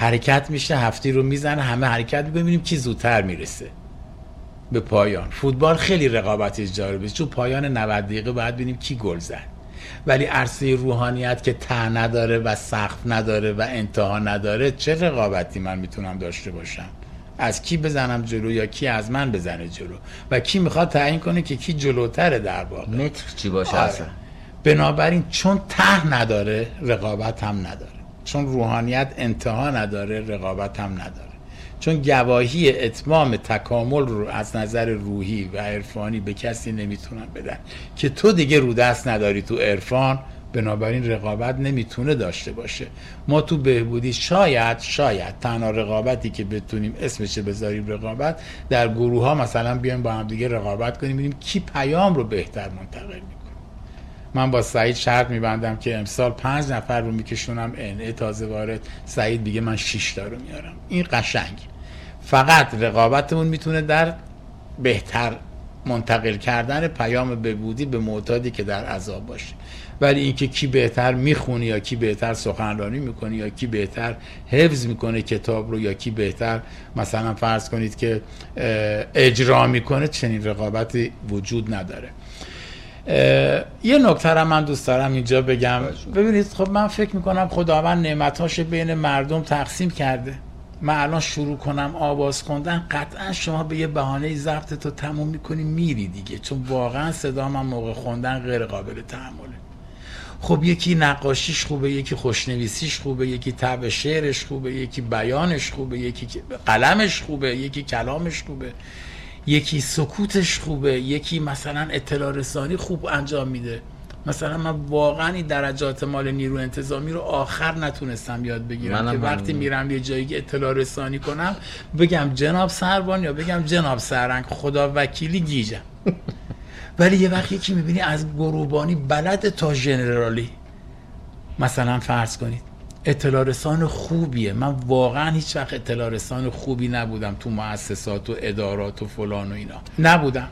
حرکت میشه هفتی رو می‌زنه همه حرکت ببینیم کی زودتر می‌رسه. به پایان. فوتبال خیلی رقابتش جالبه چون پایان 90 دقیقه باید ببینیم کی گل زد. ولی عرصه روحانیت که ته نداره و سقف نداره و انتها نداره چه رقابتی من می‌تونم داشته باشم؟ از کی بزنم جلو یا کی از من بزنه جلو؟ و کی می‌خواد تعیین کنه که کی جلوتره در واقع؟ متر چی باشه آره. اصلا؟ بنابراین چون ته نداره رقابت هم نداره. چون روحانیت انتها نداره رقابت هم نداره. چون گواهی اتمام تکامل رو از نظر روحی و عرفانی به کسی نمی‌تونن بدن که تو دیگه رو دست نداری تو عرفان بنابراین رقابت نمی‌تونه داشته باشه. ما تو بهبودی شاید شاید تنها رقابتی که بتونیم اسمش بذاریم رقابت در گروه ها مثلا بیایم با هم دیگه رقابت کنیم ببینیم کی پیام رو بهتر منتقل می‌کنه. من با سعید شرط میبندم که امسال پنج نفر رو میکشونم. ان تازه وارد. سعید دیگه من شیش تا رو میارم. این قشنگ. فقط رقابتمون می‌تونه در بهتر منتقل کردن پیام ببودی به معتادی که در عذاب باشه. ولی اینکه کی بهتر می‌خونه یا کی بهتر سخنرانی می‌کنه یا کی بهتر حفظ می‌کنه کتاب رو یا کی بهتر مثلا فرض کنید که اجرا می‌کنه چنین رقابتی وجود نداره. یه نکته را من دوست دارم اینجا بگم. ببینید خب من فکر می‌کنم خداوند نعمتاش بین مردم تقسیم کرده. من الان شروع کنم آواز خوندن قطعا شما به یه بهانه ضبط تو تموم می‌کنی میری دیگه. چون واقعا صدا من موقع خوندن غیر قابل تحمله. خب یکی نقاشیش خوبه یکی خوشنویسیش خوبه یکی تب شعرش خوبه یکی بیانش خوبه یکی قلمش خوبه یکی کلامش خوبه. یکی سکوتش خوبه یکی مثلا اطلاع رسانی خوب انجام میده. مثلا من واقعا این درجات مال نیرو انتظامی رو آخر نتونستم یاد بگیرم که وقتی میرم یه جایی اطلاع رسانی کنم بگم جناب سربان یا بگم جناب سرنگ خدا وکیلی گیجم. ولی یه وقت یکی می‌بینی از گروبانی بلد تا ژنرالی مثلا فرض کنید. اطلاع رسان خوبیه. من واقعا هیچ وقت اطلاع رسان خوبی نبودم تو مؤسسات و ادارات و فلان و اینا. نبودم.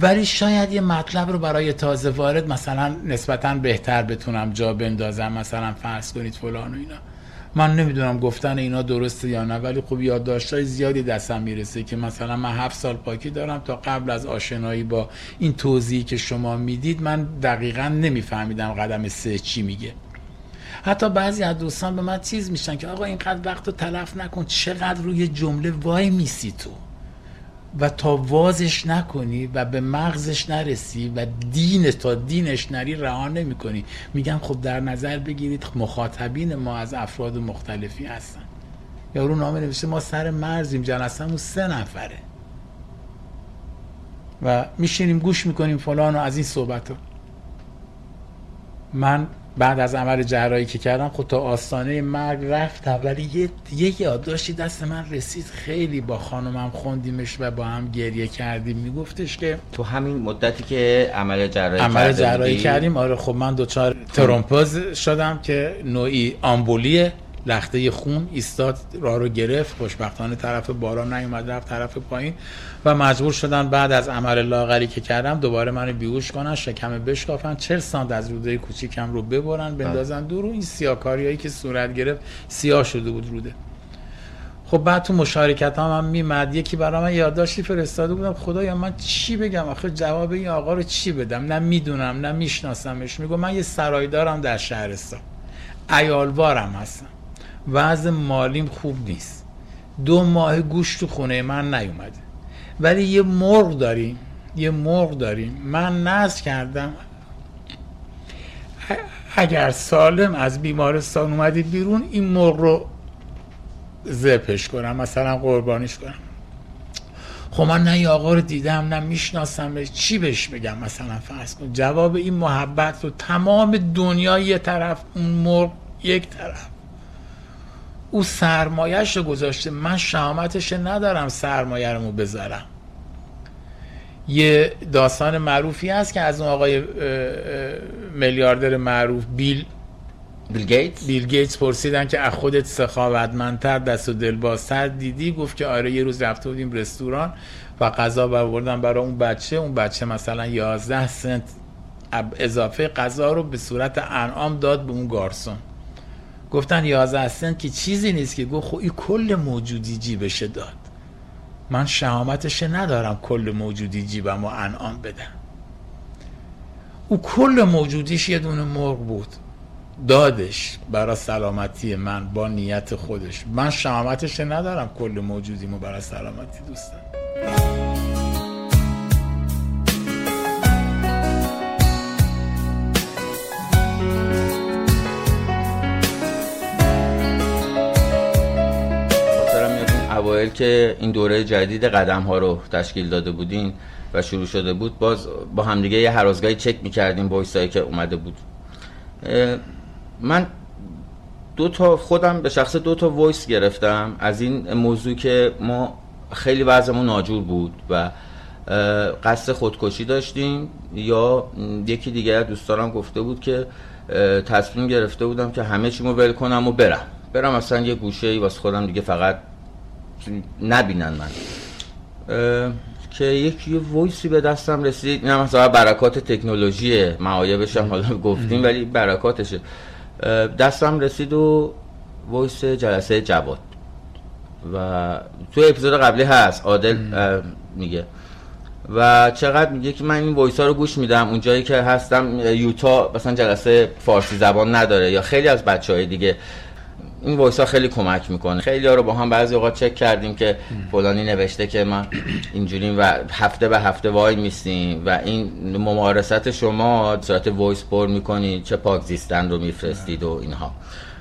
ولی شاید یه مطلب رو برای تازه وارد مثلا نسبتا بهتر بتونم جا بندازم مثلا فرض کنید فلان و اینا. من نمی‌دونم گفتن اینا درسته یا نه ولی خب یادداشتای زیادی دستم می‌رسه که مثلا من هفت سال پاکی دارم تا قبل از آشنایی با این توضیحی که شما می‌دید من دقیقا نمیفهمیدم قدم سه چی میگه. حتی بعضی از دوستان به من چیز میشن که آقا اینقدر وقت رو تلف نکن چقدر روی جمله وای میسی تو؟ و تا وازش نکنی و به مغزش نرسی و دین تا دینش نری رها نمی کنی میگم خب در نظر بگیرید مخاطبین ما از افراد مختلفی هستن. یارو نامه نوشته ما سر مرزیم جلسمون سه نفره. و میشینیم گوش می‌کنیم فلان و از این صحبت ها من بعد از عمل جراحی که کردم خود تا آستانه مرگ رفتم. ولی یه یه یادداشتی دست من رسید. خیلی با خانمم خوندیمش و با هم گریه کردیم. میگفتش که تو همین مدتی که عمل جراحی عمل جراحی کردیم. آره خب من دوچار ترومپوز شدم که نوعی آمبولیه. لخته خون ایستاد راه رو گرفت خوشبختانه طرف بالا نیومد رفت طرف پایین و مجبور شدن بعد از عمل لاغری که کردم دوباره منو بیهوش کنن شکم بشکافن. 40 سانت از روده کوچیکم رو ببرن بندازن دور. و این سیاکاریایی که صورت گرفت سیاه شده بود روده. خب بعد تو مشارکت هم, هم میمد. یکی برای من یادداشتی فرستاده بودم. خدایا من چی بگم؟ آخه جواب این آقا رو چی بدم؟ نه می‌دونم نه میشناسمش. میگم من یه سرایدارم در شهرستان. ایالوارم هستم. وضع مالیم خوب نیست. دو ماه گوشت تو خونه من نیومده. ولی یه مرغ داریم یه مرغ داریم. من نز کردم. اگر سالم از بیمارستان اومدید بیرون این مرغ رو زپش کنم مثلا قربانیش کنم. خب من نه آقا رو دیدم نه می‌شناسم چی بهش بگم مثلا فرض کن؟ جواب این محبت رو تمام دنیا یه طرف اون مرغ یک طرف. او سرمایهش رو گذاشته. من شهامتش ندارم سرمایه رو بذارم. یه داستان معروفی هست که از اون آقای میلیاردر معروف بیل بیل گیتس؟ بیل گیتس پرسیدن که از خودت سخاوتمندتر دست و دلبازتر دیدی؟ گفت که آره یه روز رفته بودیم رستوران و غذا بردن برای اون بچه. اون بچه مثلا 11 سنت اضافه غذا رو به صورت انعام داد به اون گارسون. گفتن 11 سنت که چیزی نیست که گفت خب کل موجودی جیبشه داد. من شهامتش ندارم کل موجودی جیبم و انعام بدم. او کل موجودیش یه دونه مرغ بود. دادش برای سلامتی من با نیت خودش. من شمامتش ندارم کل موجودیمو برای سلامتی دوست اوایل که این دوره جدید قدم ها رو تشکیل داده بودین و شروع شده بود باز با همدیگه یه هرازگاهی چک می‌کردیم وایسایی که اومده بود. من دو تا خودم به شخص دو تا وایس گرفتم. از این موضوع که ما خیلی وضعمون ناجور بود و قصد خودکشی داشتیم. یا یکی دیگه دوستانم گفته بود که تصمیم گرفته بودم که همه چیمو ول کنم و برم. برم اصلا یه گوشه ای واسه خودم دیگه فقط نبینن من. که یک یه voice ی به دستم رسید. اینم مثلا برکات تکنولوژی معایبش هم حالا گفتیم ولی برکاتشه. دستم رسید و voice جلسه جواد. و تو اپیزود قبلی هست عادل میگه. و چقدر میگه که من این voice ها رو گوش میدم. اون جایی که هستم یوتا مثلا جلسه فارسی زبان نداره یا خیلی از بچه های دیگه این voice ها خیلی کمک می‌کنه. خیلی ها رو با هم بعضی اوقات چک کردیم که فلانی نوشته که من اینجوریم و هفته به هفته وای میستیم و این ممارست شما صورت voice پر می‌کنید چه پاک زیستن رو میفرستید و اینها.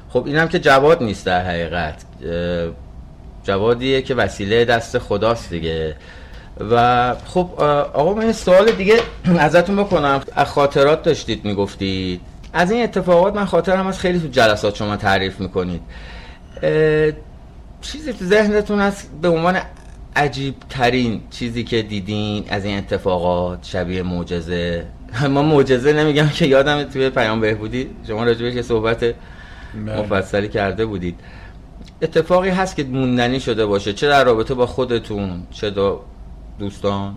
خب اینم که جواد نیست در حقیقت. جوادیه که وسیله دست خداست دیگه. و خب آقا من سوال دیگه ازتون بکنم. از خاطرات داشتید می‌گفتید. از این اتفاقات من خاطرم از خیلی تو جلسات شما تعریف می‌کنید. چیزی تو ذهنتون هست به عنوان عجیب ترین چیزی که دیدین از این اتفاقات شبیه معجزه؟ ما معجزه نمیگم که یادم توی پیام بهبودی شما راجبش یه صحبت مفصلی کرده بودید. اتفاقی هست که موندنی شده باشه چه در رابطه با خودتون چه دوستان.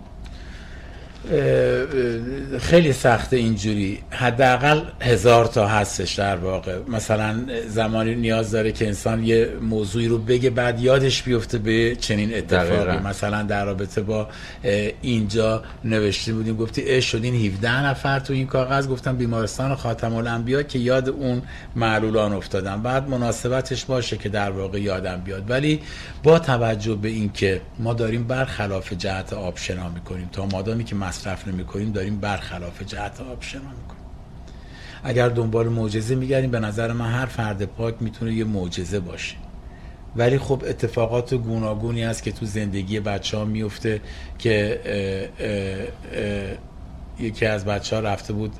خیلی سخته اینجوری. حداقل هزار تا هستش در واقع. مثلا زمانی نیاز داره که انسان یه موضوعی رو بگه بعد یادش بیفته به چنین اتفاقی. دقیقاً. مثلا در رابطه با اه، اینجا نوشته بودیم گفتی اش شدین 17 نفر تو این کاغذ. گفتم بیمارستان خاتم الانبیا که یاد اون معلولان افتادم بعد مناسبتش باشه که در واقع یادم بیاد. ولی با توجه به اینکه ما داریم برخلاف جهت آب شنا می‌کنیم تا مادامی که مصرف نمی‌کنیم داریم برخلاف جهت آب شنا می‌کنیم. اگر دنبال معجزه میگردیم به نظر من هر فرد پاک می‌تونه یه معجزه باشه. ولی خب اتفاقات گوناگونی هست که تو زندگی بچه ها میفته که اه، اه، اه، یکی از بچه ها رفته بود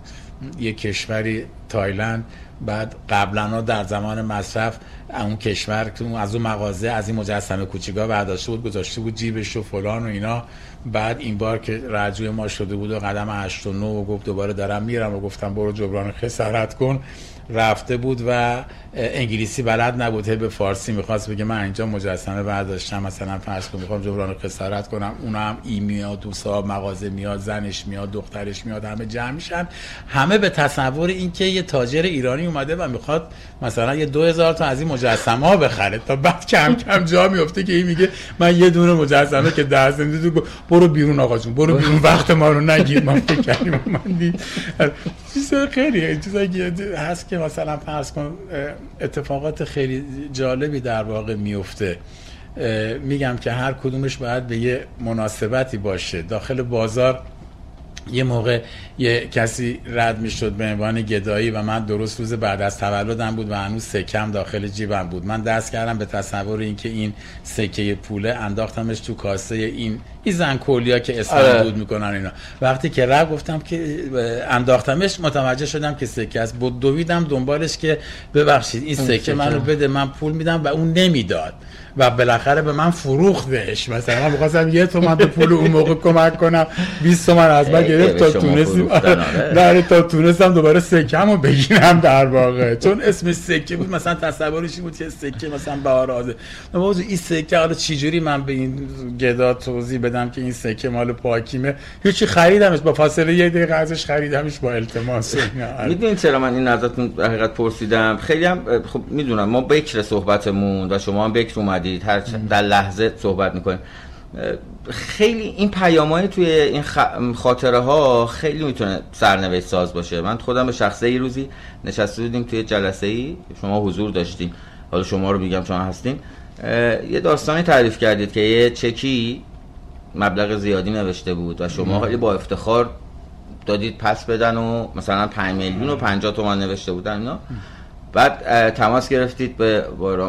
یه کشوری تایلند. بعد قبلا در زمان مصرف اون کشور از اون مغازه از این مجسمه کوچیکا برداشته بود گذاشته بود جیبش و فلان و اینا. بعد این بار که رجوع ما شده بود و قدم 8 و 9 و گفت دوباره دارم میرم و گفتم برو جبران خسارت کن رفته بود و انگلیسی بلد نبود به فارسی می‌خواست بگه من اینجا مجسمه برداشتم مثلا فرض کن می‌خوام جبران خسارت کنم اونا هم ای میاد مغازه میاد زنش میاد دخترش میاد همه جمع میشن. همه به تصور اینکه یه تاجر ایرانی اومده و می‌خواد مثلا یه دو هزار تا از این مجسمه ها بخره تا بعد کم کم جا میفته که این میگه من یه دونه مجسمه که تو برو بیرون آقا جون برو بیرون وقت ما رو نگیر. ما فکر کردیم من چیزا خیلی چیزایی هست که مثلا فرض کن اتفاقات خیلی جالبی در واقع میفته. میگم که هر کدومش باید به یه مناسبتی باشه. داخل بازار یه موقع یه کسی رد می‌شد به عنوان گدایی و من درست روز بعد از تولدم بود و هنوز سکم داخل جیبم بود من دست کردم به تصور اینکه این سکه پوله انداختمش تو کاسه این این زن کولیا که اسم آره. بود می‌کنن اینا وقتی که رفت گفتم که انداختمش متوجه شدم که سکه است بود دویدم دنبالش که ببخشید این سکه. منو بده من پول میدم و اون نمی‌داد و بالاخره به من فروختش مثلا من می‌خواستم یه تومن به پول اون موقع کمک کنم 20 تومن از من گرفت به تا تونستیم. فروختن، آره. در تا تونستم دوباره سکم رو بگیرم در واقع. چون اسم سکه بود مثلا تصورش بود که سکه مثلا بهار آزه. موضوع این سکه حالا چجوری من به این گدا توضیح بدم که این سکه مال پاکیمه؟ هیچی خریدمش با فاصله یه دقیقه ازش خریدمش با التماس. آره. می‌دونید چرا من این ازتون در حقیقت پرسیدم؟ خیلی هم خب می‌دونم ما بکر صحبتمون و شما هم بکر اومدید هر در لحظه صحبت می‌کنیم. خیلی این پیامای توی این خاطره ها خیلی می‌تونه سرنوشت ساز باشه. من خودم به شخصه ای روزی نشسته بودیم توی جلسه ای شما حضور داشتیم حالا شما رو میگم شما هستین. یه داستانی تعریف کردید که یه چکی مبلغ زیادی نوشته بود و شما خیلی با افتخار دادید پس بدن و مثلا 5 میلیون و 50 تومان نوشته بودن اینا. بعد تماس گرفتید به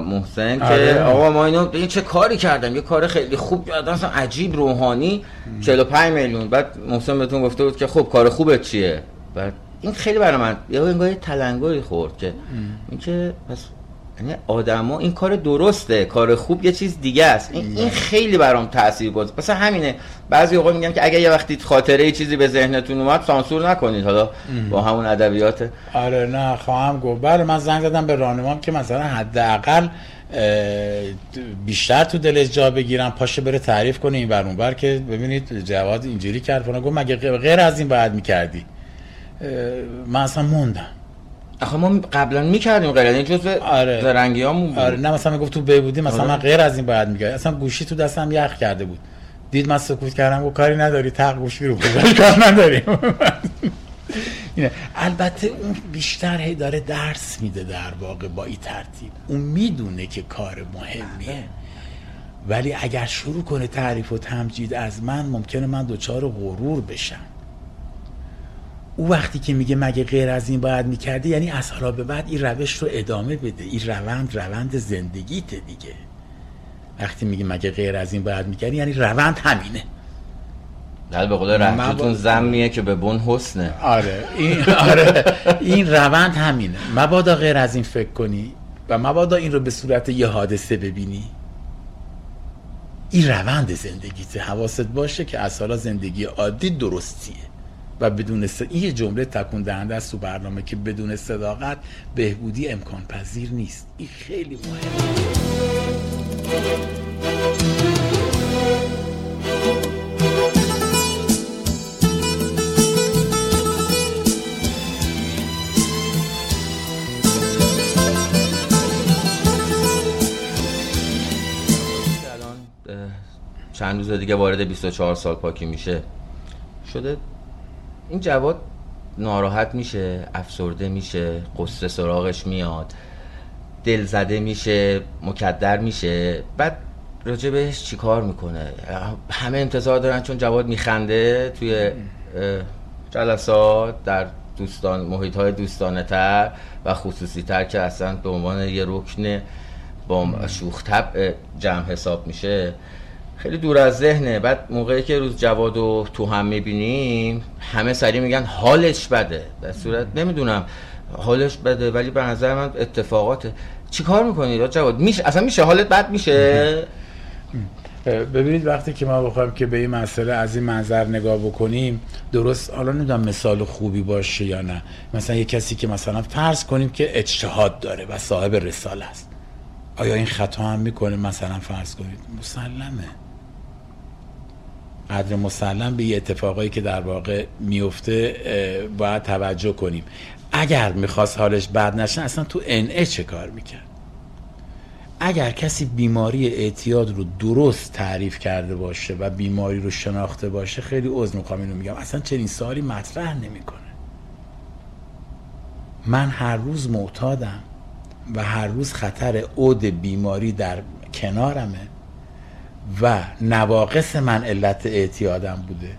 محسن آره. که آقا ما اینو این چه کاری کردم؟ یه کار خیلی خوب کردم اصلا عجیب روحانی. 45 میلیون. بعد محسن بهتون گفته بود که خب کار خوبت چیه؟ بعد این خیلی برای من یه انگار تلنگری خورد که این که پس یعنی آدما این کار درسته کار خوب یه چیز دیگه است. این, این خیلی برام تاثیر گذاشت. مثلا همینه. بعضی اوقات میگم که اگه یه وقتی خاطره چیزی به ذهنتون اومد سانسور نکنید. حالا با همون ادبیات. آره نه خواهم گفت. بله من زنگ زدم به راهنمام که مثلا حداقل بیشتر تو دلش جا بگیرم پاشه بره تعریف کنه این ور بر که ببینید جواد اینجوری کرد. گفت مگه غیر از این باید می‌کردی؟ من اصلا موندم. آخه ما قبلا می‌کردیم غیر این یعنی جزء آره. زرنگیامون بود. آره نه مثلا می‌گفت تو بودی مثلا آره. من غیر از این باید میگه اصلا گوشی تو دستم یخ کرده بود. دید من سکوت کردم و کاری نداری تق گوشی رو کار نداریم اینه. البته اون بیشتر هی داره درس میده در واقع با این ترتیب. اون می‌دونه که کار مهمیه. ولی اگر شروع کنه تعریف و تمجید از من ممکنه من دوچار غرور بشم. او وقتی که میگه مگه غیر از این باید می‌کردی یعنی از حالا به بعد این روش رو ادامه بده. این روند روند زندگیت دیگه. وقتی میگه مگه غیر از این باید می‌کردی یعنی روند همینه. نه به قول رحمتون زمیه که به بون حسنه. آره این آره. این روند همینه. مبادا غیر از این فکر کنی و مبادا این رو به صورت یه حادثه ببینی. این روند زندگیته. حواست باشه که از حالا زندگی عادی درستیه. و بدون س... این جمله تکون دهنده است تو برنامه که بدون صداقت بهبودی امکان پذیر نیست. این خیلی مهمه. چند روز دیگه وارد 24 سال پاکی میشه. شده این جواد ناراحت میشه افسرده میشه قصه سراغش میاد دل زده میشه مکدر میشه. بعد راجع بهش چیکار می‌کنه؟ همه انتظار دارن چون جواد میخنده توی جلسات در دوستان محیط های دوستانه تر و خصوصی تر که اصلا به عنوان یه رکن با شوخ جمع حساب میشه. خیلی دور از ذهنه. بعد موقعی که روز جواد رو تو هم می‌بینیم همه سریع میگن حالش بده. در صورت نمی‌دونم حالش بده ولی به نظر من اتفاقاته. کار می‌کنید جواد؟ میشه اصلا میشه حالت بد میشه؟ ببینید وقتی که ما بخوایم که به این مسئله از این منظر نگاه بکنیم درست حالا نمی‌دونم مثال خوبی باشه یا نه. مثلا یه کسی که مثلا فرض کنیم که اجتهاد داره و صاحب رساله است. آیا این خطا هم می‌کنه؟ مثلا فرض کنید مسلمه. قدر مسلم به یه اتفاقایی که در واقع میفته باید توجه کنیم. اگر می‌خواست حالش بد نشه اصلا تو NA چه کار می‌کرد؟ اگر کسی بیماری اعتیاد رو درست تعریف کرده باشه و بیماری رو شناخته باشه خیلی عذر می‌خوام اینو میگم. اصلا چنین سوالی مطرح نمی‌کنه. من هر روز معتادم و هر روز خطر عود بیماری در کنارمه. و نواقص من علت اعتیادم بوده.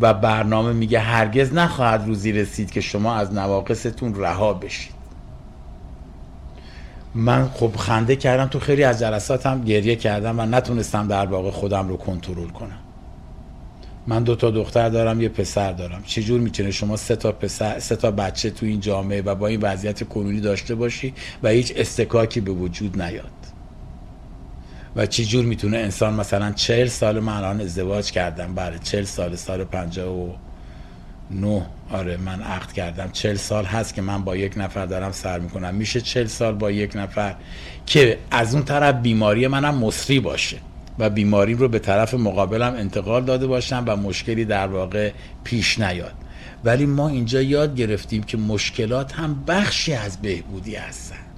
و برنامه میگه هرگز نخواهد روزی رسید که شما از نواقصتون رها بشید. من خب خنده کردم تو خیلی از جلساتم گریه کردم و نتونستم در واقع خودم رو کنترل کنم. من دو تا دختر دارم یه پسر دارم. چجور می‌تونه شما سه تا پسر سه تا بچه تو این جامعه و با این وضعیت کنونی داشته باشی و هیچ استکاکی به وجود نیاد؟ و چی جور می‌تونه انسان مثلا چهل سال من الان ازدواج کردم؟ بله چهل سال سال پنجاه و نه. آره من عقد کردم. چهل سال هست که من با یک نفر دارم سر می‌کنم. میشه چهل سال با یک نفر که از اون طرف بیماری منم مصری باشه و بیماری رو به طرف مقابلم انتقال داده باشم و مشکلی در واقع پیش نیاد. ولی ما اینجا یاد گرفتیم که مشکلات هم بخشی از بهبودی هستن.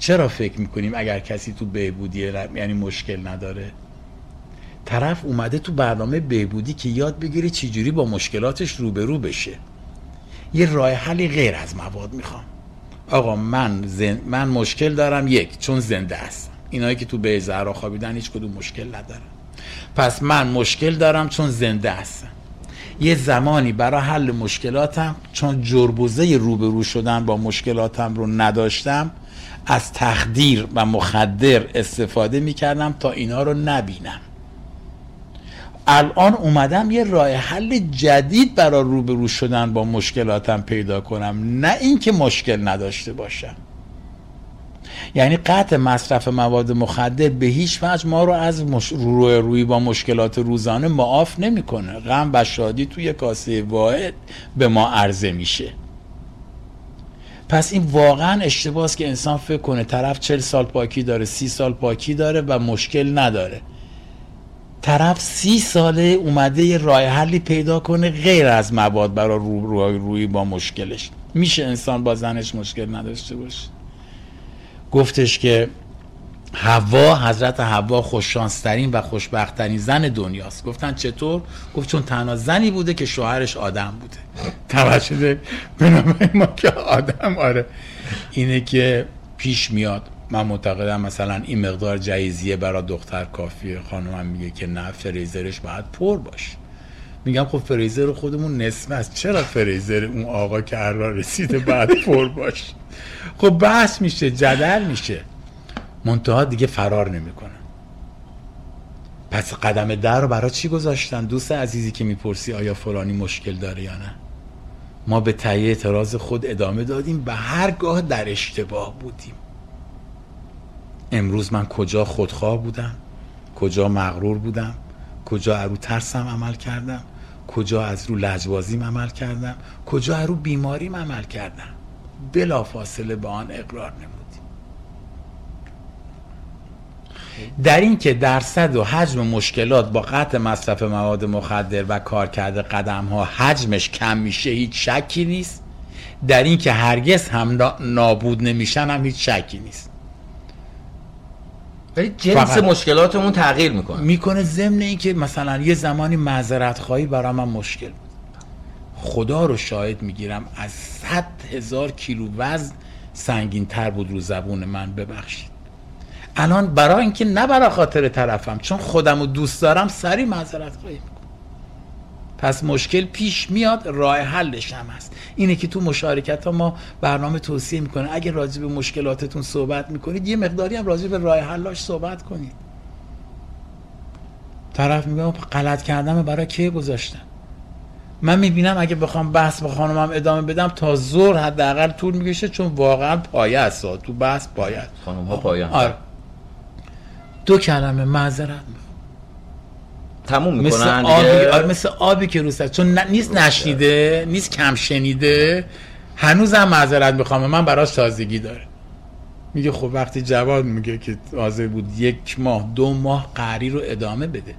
چرا فکر می‌کنیم اگر کسی تو بهبودی یعنی مشکل نداره؟ طرف اومده تو برنامه بهبودی که یاد بگیره چجوری با مشکلاتش روبرو بشه. یه راه حلی غیر از مواد می‌خوام. آقا من زن... من مشکل دارم یک چون زنده هستم. اینایی که تو به زهرا خوابیدن هیچ کدوم مشکل ندارم پس من مشکل دارم چون زنده هستم. یه زمانی برای حل مشکلاتم چون جربوزه روبرو شدن با مشکلاتم رو نداشتم از تخدیر و مخدر استفاده می‌کردم تا اینا رو نبینم. الان اومدم یه راه حل جدید برای روبرو شدن با مشکلاتم پیدا کنم نه اینکه مشکل نداشته باشم. یعنی قطع مصرف مواد مخدر به هیچ وجه ما رو از مش... روی روی با مشکلات روزانه معاف نمی‌کنه. غم و شادی توی کاسه واحد به ما عرضه میشه. پس این واقعا اشتباهه که انسان فکر کنه طرف چل سال پاکی داره سی سال پاکی داره و مشکل نداره. طرف سی ساله اومده یه راه حلی پیدا کنه غیر از مواد برای رو روی, روی با مشکلش. میشه انسان با زنش مشکل نداشته باشه. گفتش که هوا حضرت هوا خوششانسترین و خوشبختترین زن دنیاست. گفتن چطور؟ گفت چون تنها زنی بوده که شوهرش آدم بوده. توجه به ما که آدم آره. اینه که پیش میاد. من معتقدم مثلا این مقدار جایزیه برای دختر کافیه. خانمم میگه که نه فریزرش باید پر باشه. میگم خب فریزر خودمون نصف است. چرا فریزر اون آقا که هر رسیده بعد پر باشه؟ خب بحث میشه جدل میشه. منتها دیگه فرار نمی‌کنه پس قدم در رو برای چی گذاشتن؟ دوست عزیزی که می‌پرسی آیا فلانی مشکل داره یا نه؟ ما به تهیه اعتراض خود ادامه دادیم به هرگاه در اشتباه بودیم. امروز من کجا خودخواه بودم؟ کجا مغرور بودم؟ کجا ارو ترسم عمل کردم؟ کجا از رو لجبازیم عمل کردم؟ کجا از رو بیماریم عمل کردم؟ بلا فاصله به آن اقرار نمودیم در این که درصد و حجم مشکلات با قطع مصرف مواد مخدر و کارکرد قدم ها حجمش کم میشه هیچ شکی نیست. در این که هرگز هم نابود نمیشن هم هیچ شکی نیست. ولی جنس مشکلاتمون تغییر می‌کنه. می‌کنه ضمن این که مثلا یه زمانی معذرت خواهی برای من مشکل بود. خدا رو شاهد می‌گیرم از صد هزار کیلو وزن سنگین تر بود رو زبون من ببخشید. الان برای اینکه نه برای خاطر طرفم چون خودم رو دوست دارم سری معذرت خواهی می‌کنم پس مشکل پیش میاد راه حلش هم هست. اینه که تو مشارکت ها ما برنامه توصیه می‌کنه. اگه راجع به مشکلاتتون صحبت می‌کنید یه مقداری هم راجع به راه حلاش صحبت کنید. طرف میگه غلط کردم برای کی گذاشتم من می‌بینم اگه بخوام بحث با خانمم ادامه بدم تا زور حداقل طول می‌کشه چون واقعا پایه است تو بحث پایه خانم ها پایه آره. دو کلمه معذرت. تموم می‌کنن مثل آبی, آره مثل آبی که رو چون نیست نشنیده نیست کم شنیده. هنوزم معذرت می‌خوام. من براش تازگی داره. میگه خب وقتی جواب میگه که حاضر بود یک ماه دو ماه قری رو ادامه بده.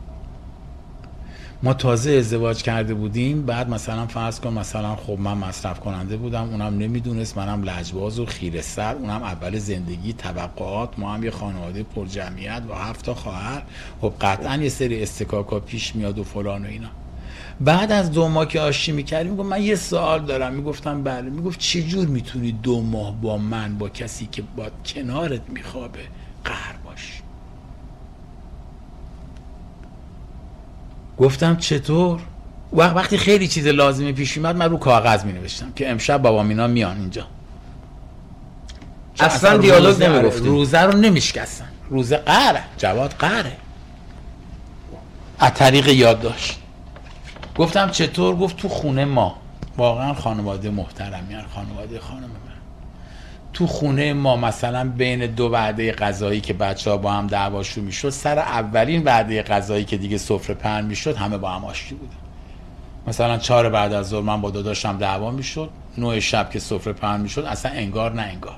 ما تازه ازدواج کرده بودیم بعد مثلا فرض کن مثلا خب من مصرف کننده بودم اونم نمی‌دونست منم لجباز و خیره سر اونم اول زندگی توقعات ما هم یه خانواده پر جمعیت و هفت تا خواهر. خب قطعا یه سری استکاکا پیش میاد و فلان و اینا. بعد از دو ماه که آشتی می‌کردیم می‌گفت من یه سوال دارم. می‌گفتم بله. می‌گفت چجور می‌تونی دو ماه با من با کسی که با کنارت میخوابه قهر باشی گفتم چطور؟ وقت وقتی خیلی چیز لازمی پیش اومد من رو کاغذ می نوشتم که امشب بابا مینا میان اینجا. اصلا دیالوگ نمی‌گفتیم روزه رو نمیشکستن. روزه قهره. جواد قهره. از طریق یادداشت. گفتم چطور؟ گفت تو خونه ما. واقعا خانواده محترمی خانواده خانم من. تو خونه ما مثلا بین دو وعده غذایی که بچه ها با هم دعواشون می‌شد سر اولین وعده غذایی که دیگه سفره پهن می‌شد همه با هم آشتی بودن مثلا چهار بعد از ظهر من با داداشم دعوا می‌شد نوع شب که سفره پهن می‌شد اصلا انگار نه انگار.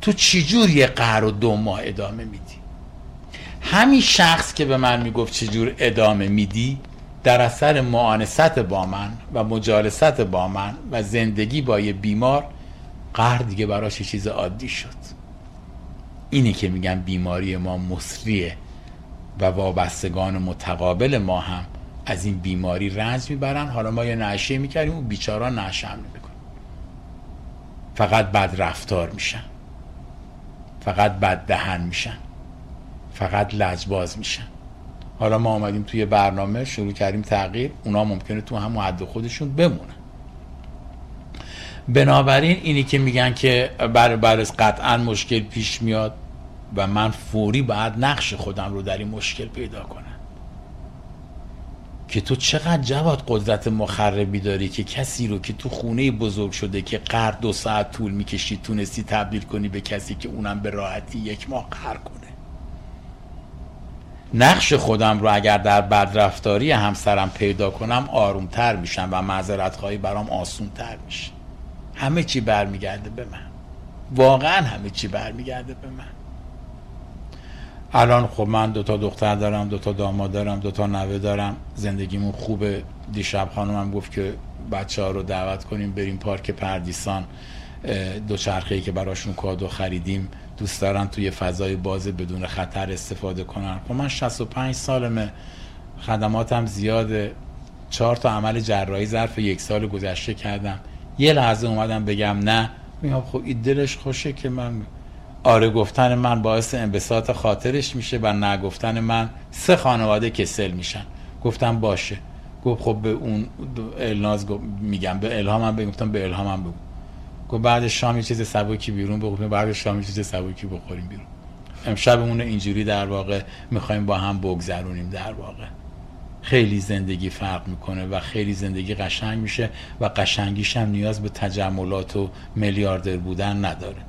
تو چجور یه قهر و دو ماه ادامه میدی؟ همین شخص که به من می‌گفت چجور ادامه میدی در اثر معانست با من و مجالست با من و زندگی با یه بیمار قهر دیگه براش چیز عادی شد. اینه که میگن بیماری ما مصریه و وابستگان متقابل ما هم از این بیماری رنج می‌برن. حالا ما یه نعشه می‌کردیم اون بیچارا نعشه هم نمیکن فقط بد رفتار میشن. فقط بد دهن میشن. فقط لجباز میشن. حالا ما آمدیم توی برنامه شروع کردیم تغییر. اونا ممکنه تو هم حد خودشون بمونن. بنابراین اینی که میگن که بر برس قطعا مشکل پیش میاد و من فوری باید نقش خودم رو در این مشکل پیدا کنم. که تو چقدر جواد قدرت مخربی داری که کسی رو که تو خونه بزرگ شده که قرد دو ساعت طول می‌کشی تونستی تبدیل کنی به کسی که اونم به راحتی یک ماه قرد کنه. نقش خودم رو اگر در بدرفتاری همسرم پیدا کنم آرومتر میشم و معذرت خواهی برام آسونتر میشه. همه چی برمیگرده به من. واقعا همه چی برمیگرده به من. الان خب من دو تا دختر دارم دو تا داماد دارم دو تا نوه دارم. زندگیمون خوبه. دیشب خانومم گفت که بچه ها رو دعوت کنیم بریم پارک پردیسان. دو چرخه که براشون کادو خریدیم. دوست دارن توی فضای باز بدون خطر استفاده کنن. خب من 65 سالمه. خدماتم زیاده. چهار تا عمل جراحی ظرف یک سال گذشته کردم. یه لحظه اومدم بگم نه. میگم خب این دلش خوشه که من آره گفتن من باعث انبساط خاطرش میشه و نه گفتن من سه خانواده کسل میشن. گفتم باشه. گفت خب به اون الناز میگم به الهامم بگم. به الهامم بگو. گفت بعد شام یه چیز سبکی بیرون بخوریم بعد شام یه چیز سبکی بخوریم بیرون. امشبمون اینجوری در واقع می‌خوایم با هم بگذرونیم در واقع. خیلی زندگی فرق می‌کنه و خیلی زندگی قشنگ میشه و قشنگیش هم نیاز به تجملات و میلیاردر بودن نداره.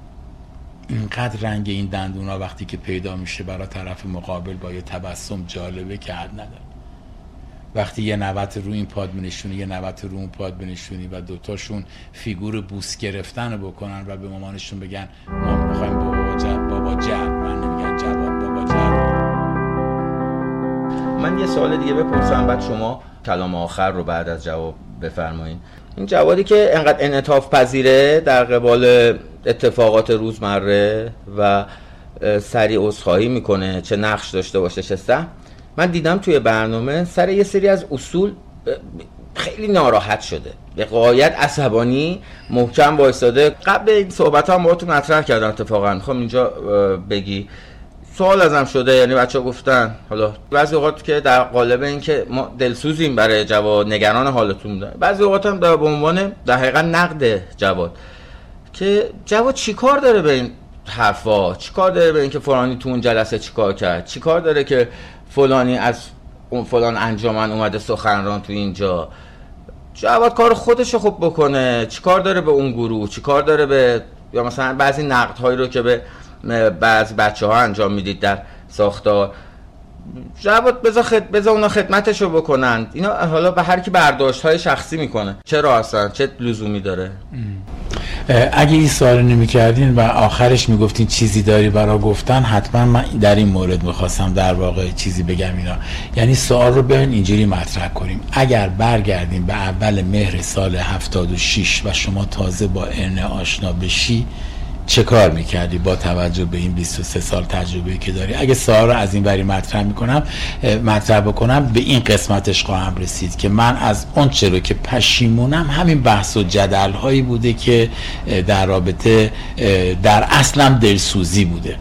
اینقدر رنگ این دندونا وقتی که پیدا میشه برای طرف مقابل با یه تبسم جالبه که حد نداره. وقتی یه نوت رو این پاد بنشونی یه نوت رو اون پاد بنشونی و دوتاشون فیگور بوس گرفتن بکنن و به مامانشون بگن ما می‌خوایم بابا جب بابا جب من یه سوال دیگه بپرسم بعد شما کلام آخر رو بعد از جواب بفرمایید این جوادی که انقدر انعطاف پذیره در قبال اتفاقات روزمره و سریع عذرخواهی می‌کنه چه نقش داشته باشه چه من دیدم توی برنامه سر یه سری از اصول خیلی ناراحت شده. به قایت عصبانی محکم وایستاده. قبل این صحبت هم باهاتون مطرح کردم اتفاقا. می‌خوام اینجا بگی. سوال ازم شده یعنی بچه گفتن. حالا بعضی اوقات که در قالب این که ما دلسوزیم برای جواد نگران حالتون بودن بعضی اوقات هم به عنوان در حقیقت نقد جواد. که جواد چیکار داره به این حرفا؟ چیکار داره به اینکه فلانی تو اون جلسه چیکار کرد؟ چیکار داره که فلانی از اون فلان انجامن اومده سخنران تو اینجا؟ جواد کار خودشو خوب بکنه. چیکار داره به اون گروه؟ چیکار داره به یا مثلا بعضی نقد هایی رو که به بعضی بچه ها انجام می‌دید در ساختار. جواد بذار خد... بذار اونا خدمتشو بکنند اینا حالا به هر کی برداشت های شخصی می‌کنه. چرا اصلا چه لزومی داره؟ اگه این سوال نمی کردین و آخرش می‌گفتین چیزی داری برا گفتن حتما من در این مورد می‌خواستم در واقع چیزی بگم اینا. یعنی سوال رو بیاین اینجوری مطرح کنیم. اگر برگردیم به اول مهر سال 76 و شما تازه با ارنه آشنا بشی چه کار می‌کردی با توجه به این 23 سال تجربه که داری؟ اگه سوال رو از این بری مطرح می‌کنم مطرح بکنم به این قسمتش خواهم رسید که من از اون چرا که پشیمونم همین بحث و جدل هایی بوده که در رابطه در اصلم دلسوزی بوده.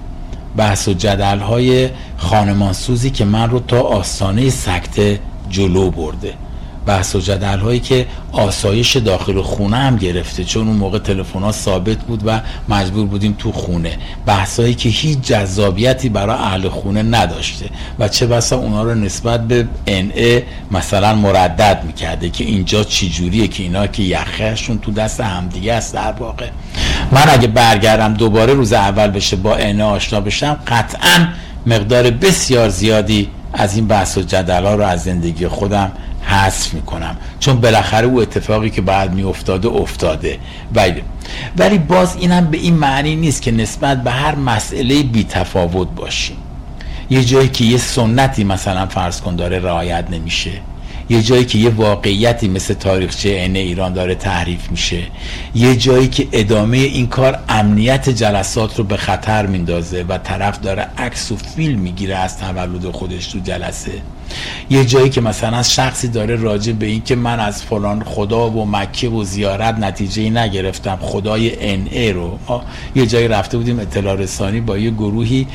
بحث و جدل های خانمانسوزی که من رو تا آستانه سکته جلو برده. بحث و جدل هایی که آسایش داخل خونه هم گرفته چون اون موقع تلفن ها ثابت بود و مجبور بودیم تو خونه. بحث هایی که هیچ جذابیتی برای اهل خونه نداشته و چه بسا اونا رو نسبت به NA مثلا مردد می‌کرده که اینجا چی جوریه که اینا که یخهشون تو دست همدیگه است در واقع. من اگه برگردم دوباره روز اول بشه با NA آشنا بشم قطعا مقدار بسیار زیادی از این بحث و جدل ها رو از زندگی خودم حذف می‌کنم. چون بالاخره او اتفاقی که بعد میافتاده افتاده. ولی ولی باز اینم به این معنی نیست که نسبت به هر مسئله بی تفاوت باشیم. یه جایی که یه سنتی مثلا فرض کن داره رعایت نمیشه. یه جایی که یه واقعیتی مثل تاریخچه عین ایران داره تحریف میشه. یه جایی که ادامه این کار امنیت جلسات رو به خطر میندازه و طرف داره عکس و فیلم می‌گیره از تولد خودش تو جلسه. یه جایی که مثلا شخصی داره راجع به این که من از فلان خدا و مکه و زیارت نتیجه نگرفتم خدای ان ای رو. یه جایی رفته بودیم اطلاع رسانی با یه گروهی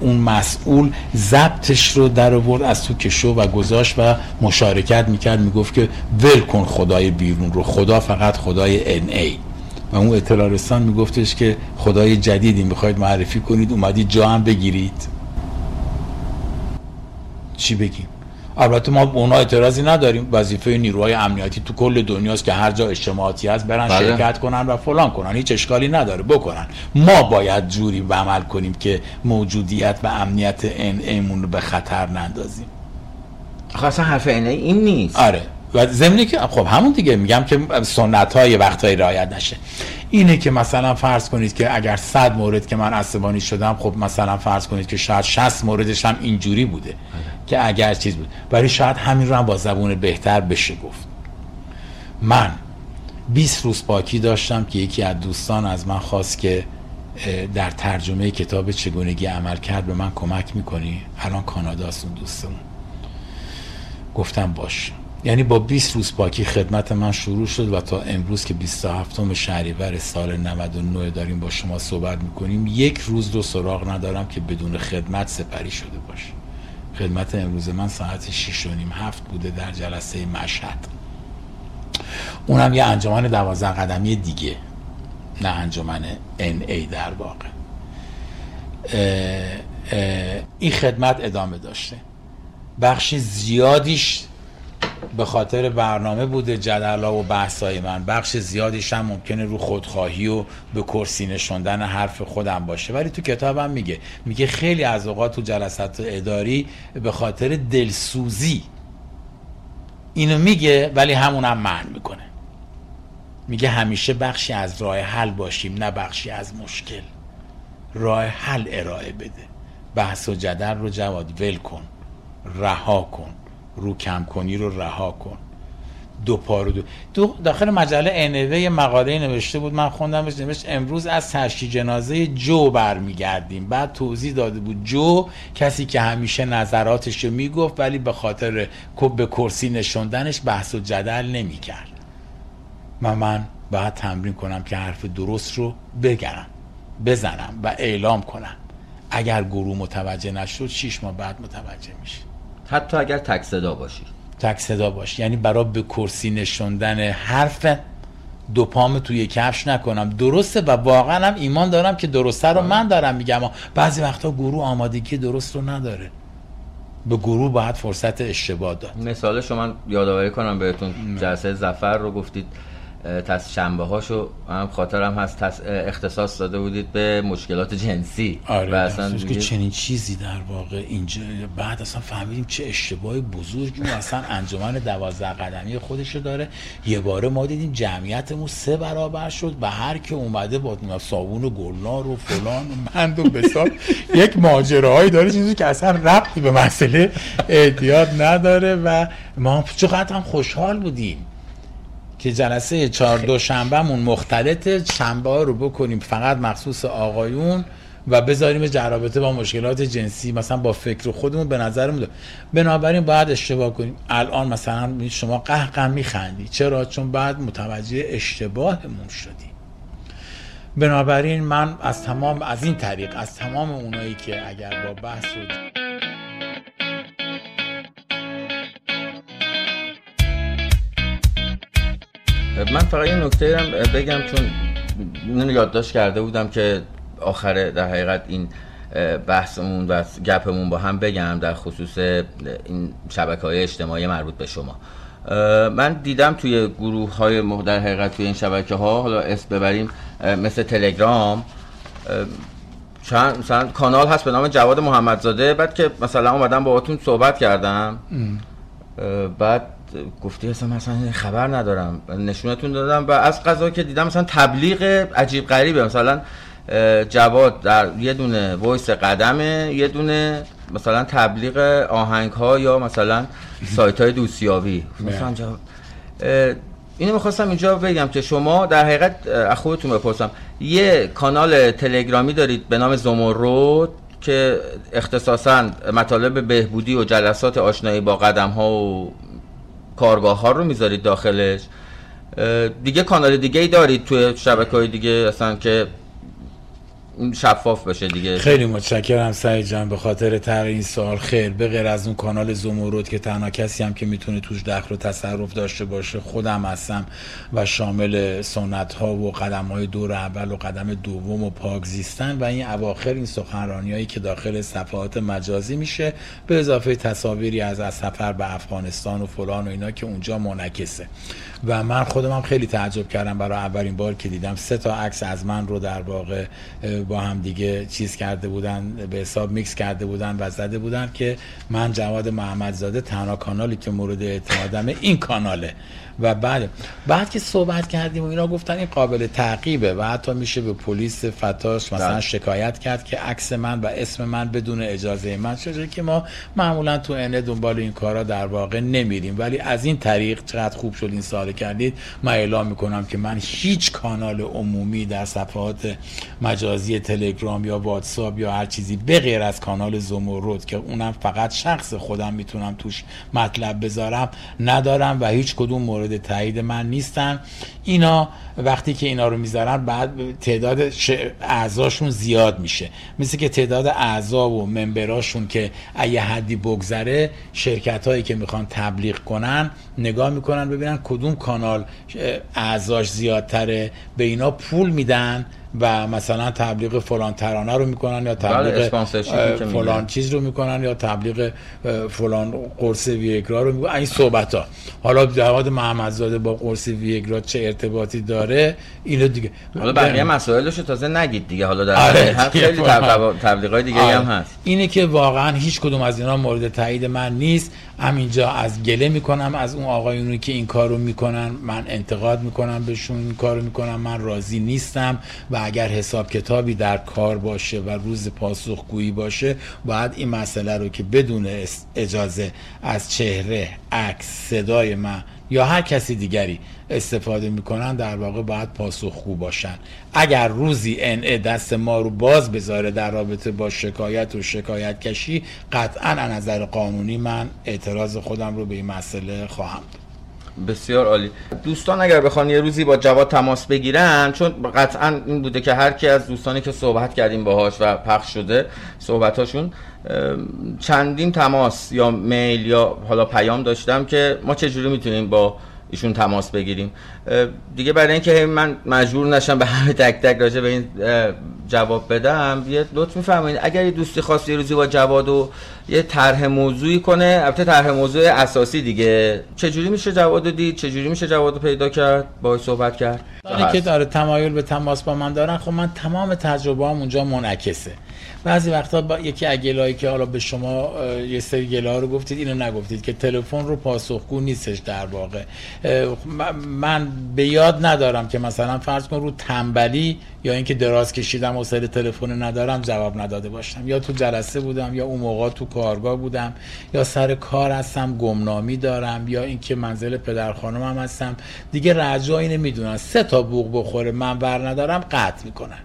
اون مسئول ضبطش رو در آورد از تو کشو و گذاشت و مشارکت می‌کرد می‌گفت که ول کن خدای بیرون رو خدا فقط خدای ان ای و اون اطلاع رسان میگفتش که خدای جدیدی می‌خواید معرفی کنید اومدید جا هم بگیرید. چی بگیم؟ البته ما به اونا اعتراضی نداریم. وظیفه نیروهای امنیتی تو کل دنیاست که هر جا اجتماعاتی هست برن بله. شرکت کنن و فلان کنن. هیچ اشکالی نداره. بکنن. ما باید جوری عمل کنیم که موجودیت و امنیت این ایمون رو به خطر نندازیم. خاصا حرف اینه این نیست. آره. و زمینی که خب همون دیگه میگم که سنت های وقتایی رعایت نشه. اینه که مثلا فرض کنید که اگر 100 مورد که من عصبانی شدم خب مثلا فرض کنید که شاید 60 موردش هم اینجوری بوده که اگر چیز بود. ولی شاید همین رو هم با زبون بهتر بشه گفت. من 20 روز پاکی داشتم که یکی از دوستان از من خواست که در ترجمه کتاب چگونگی عمل کرد به من کمک می‌کنی؟ الان کاناداست اون دوستمون. گفتم باش. یعنی با 20 روز پاکی خدمت من شروع شد و تا امروز که 27 شهریور سال 99 داریم با شما صحبت می‌کنیم یک روز رو سراغ ندارم که بدون خدمت سپری شده باشه. خدمت امروز من ساعت 6 و نیم هفت بوده در جلسه مشهد. اونم یه انجمن دوازده قدمی دیگه نه انجمن ای در واقع. این خدمت ادامه داشته. بخش زیادیش به خاطر برنامه بوده جدلا و بحثای من. بخش زیادیش هم ممکنه رو خودخواهی و به کرسی نشوندن حرف خودم باشه. ولی تو کتابم میگه. میگه خیلی از اوقات تو جلسات اداری به خاطر دلسوزی. اینو میگه ولی همونم هم من می‌کنه. میگه همیشه بخشی از راه حل باشیم نه بخشی از مشکل. راه حل ارائه بده. بحث و جدل رو جواد ول کن. رها کن. رو کم کنی رو رها کن. دو پارو دو, داخل مجله انوه مقاله نوشته بود. من خوندم نوشت امروز از تشی جنازه جو برمیگردیم. بعد توضیح داده بود جو کسی که همیشه نظراتش رو می‌گفت ولی به خاطر به کرسی نشوندنش بحث و جدل نمی‌کرد. من من باید تمرین کنم که حرف درست رو بگرم بزنم و اعلام کنم. اگر گروه متوجه نشد شیش ماه بعد متوجه میشه. حتی اگر تک صدا باشی. تک صدا باشی یعنی برای به کرسی نشوندن حرف دو پام توی کفش نکنم. درسته و واقعا هم ایمان دارم که درسته رو من دارم میگم. بعضی وقتا گروه آمادگی درست رو نداره. به گروه باید فرصت اشتباه داد. مثال شما یادآوری کنم بهتون. جلسه زفر رو گفتید. تص شنبه هاشو هم خاطرم هست. اختصاص داده بودید به مشکلات جنسی. آره و اصلا که چنین چیزی در واقع اینجا بعد اصلا فهمیدیم چه اشتباه بزرگی اصلا انجمن دوازده قدمی خودشو داره. یه باره ما دیدیم جمعیتمون سه برابر شد و هر که اومده با صابون و گلنار و فلان و مند و بسار یک ماجراهایی داره چیزی که اصلا ربطی به مسئله اعتیاد نداره و ما چقدر هم خوشحال بودیم. که جلسه چهار دو شنبهمون مختلط شنبه ها رو بکنیم فقط مخصوص آقایون و بذاریم جرابطه با مشکلات جنسی مثلا با فکر خودمون به نظرمون بنابراین باید اشتباه کنیم. الان مثلا شما قهقه میخندی. چرا؟ چون بعد متوجه اشتباهمون شدیم بنابراین من از تمام از این طریق از تمام اونایی که اگر با بحث و من فقط یه نکته بگم چون اینو یادداشت کرده بودم که آخر در حقیقت این بحثمون و گپمون با هم بگم در خصوص این شبکه های اجتماعی مربوط به شما. من دیدم توی گروه های در حقیقت توی این شبکه ها حالا اسم ببریم مثل تلگرام چند مثلا کانال هست به نام جواد محمدزاده بعد که مثلا اومدم باهاتون صحبت کردم بعد گفتی اصلا مثلا خبر ندارم. نشونتون دادم و از قضا که دیدم مثلا تبلیغ عجیب غریبه. مثلا جواد در یه دونه وایس قدمه یه دونه مثلا تبلیغ آهنگ ها یا مثلا سایت های دوستیابی مثلا جواب اینو می‌خواستم اینجا بگم که شما در حقیقت از خودتون بپرسم. یه کانال تلگرامی دارید به نام زمرد که اختصاصا مطالب بهبودی و جلسات آشنایی با قدم ها و کارگاه ها رو می‌ذارید داخلش. دیگه کانال دیگه ای دارید توی شبکه های دیگه اصلا که شفاف بشه دیگه. خیلی متشکرم سعید جان به خاطر طرح این سوال. خیر به غیر از اون کانال زمرد که تنها کسی هم که می‌تونه توش دخل و تصرف داشته باشه خودم هستم و شامل سنت ها و قدم های دور اول و قدم دوم و پاک زیستن و این اواخر این سخنرانی هایی که داخل صفحات مجازی میشه به اضافه تصاویری از از سفر به افغانستان و فلان و اینا که اونجا منعکسه. و من خودم هم خیلی تعجب کردم برای اولین بار که دیدم سه تا عکس از من رو در واقع با هم دیگه چیز کرده بودن به حساب میکس کرده بودن و زده بودن که من جواد محمدزاده تنها کانالی که مورد اعتمادمه این کاناله. و بعد. بعد که صحبت کردیم و اینا گفتن این قابل تعقیبه و حتی میشه به پلیس فتاش مثلا بله. شکایت کرد که عکس من و اسم من بدون اجازه من. شده که ما معمولا تو انه دنبال این کارا در واقع نمیریم. ولی از این طریق چقدر خوب شد این سوال کردید من اعلام می‌کنم که من هیچ کانال عمومی در صفحات مجازی تلگرام یا واتساپ یا هر چیزی به غیر از کانال زمرد که اونم فقط شخص خودم می‌تونم توش مطلب بذارم ندارم و هیچ کدوم مورد تایید من نیستن. اینا وقتی که اینا رو می‌ذارن بعد تعداد اعضاشون زیاد میشه. مثل که تعداد اعضا و ممبراشون که اگه حدی بگذره شرکت هایی که می‌خوان تبلیغ کنن نگاه می‌کنن ببینن کدوم کانال اعضاش زیادتره. به اینا پول میدن. و مثلا تبلیغ فلان ترانه رو می‌کنن یا بله، تبلیغ که فلان. چیز رو می‌کنن یا تبلیغ فلان قرص ویگرا رو می‌کنن. این صحبت ها حالا جواد محمدزاده با قرص ویگرا چه ارتباطی داره؟ اینو دیگه. حالا بقیه مسائلش رو تازه نگید دیگه. حالا در آره، خیلی واقعا. تبلیغ- تبلیغات دیگه آره. هم هست. اینه که واقعا هیچ کدوم از اینا مورد تایید من نیست. همینجا از گله می‌کنم از اون آقایونی که این کار رو می‌کنن من انتقاد می‌کنم بهشون این کار رو می‌کنم من راضی نیستم و اگر حساب کتابی در کار باشه و روز پاسخگویی باشه باید این مسئله رو که بدون اجازه از چهره عکس صدای من یا هر کسی دیگری استفاده می‌کنن در واقع باید پاسخگو باشن. اگر روزی NA دست ما رو باز بذاره در رابطه با شکایت و شکایت کشی قطعا از نظر قانونی من اعتراض خودم رو به این مسئله خواهم داد. بسیار عالی. دوستان اگر بخوان یه روزی با جواد تماس بگیرن چون قطعا این بوده که هر کی از دوستانی که صحبت کردیم باهاش و پخش شده صحبتاشون چندین تماس یا میل یا حالا پیام داشتم که ما چجوری می‌تونیم با ایشون تماس بگیریم. دیگه برای اینکه من مجبور نشم به همه تک تک راجع به این جواب بدم یه لطف میفرمایید. اگر یه دوستی خواست یه روزی با جواد و یه طرح موضوعی کنه البته طرح موضوع اساسی دیگه. چجوری میشه جواد رو دید؟ چجوری میشه جواد رو پیدا کرد؟ باهاش صحبت کرد. که داره تمایل به تماس با من دارن خب من تمام تجربه هم اونجا منعکسه. بعضی وقتا با یکی از که حالا به شما یه سری گله ها رو گفتید اینو نگفتید که تلفن رو پاسخگو نیستش در واقع. من- به یاد ندارم که مثلا فرض کن رو تنبلی یا اینکه دراز کشیدم و سر تلفن ندارم جواب نداده باشم. یا تو جلسه بودم یا اون موقع تو کارگاه بودم یا سر کار هستم گمنامی دارم یا اینکه منزل پدر خانمم هستم. دیگه رجایی نمی‌دونن سه تا بوق بخوره من ور ندارم قطع می‌کنن.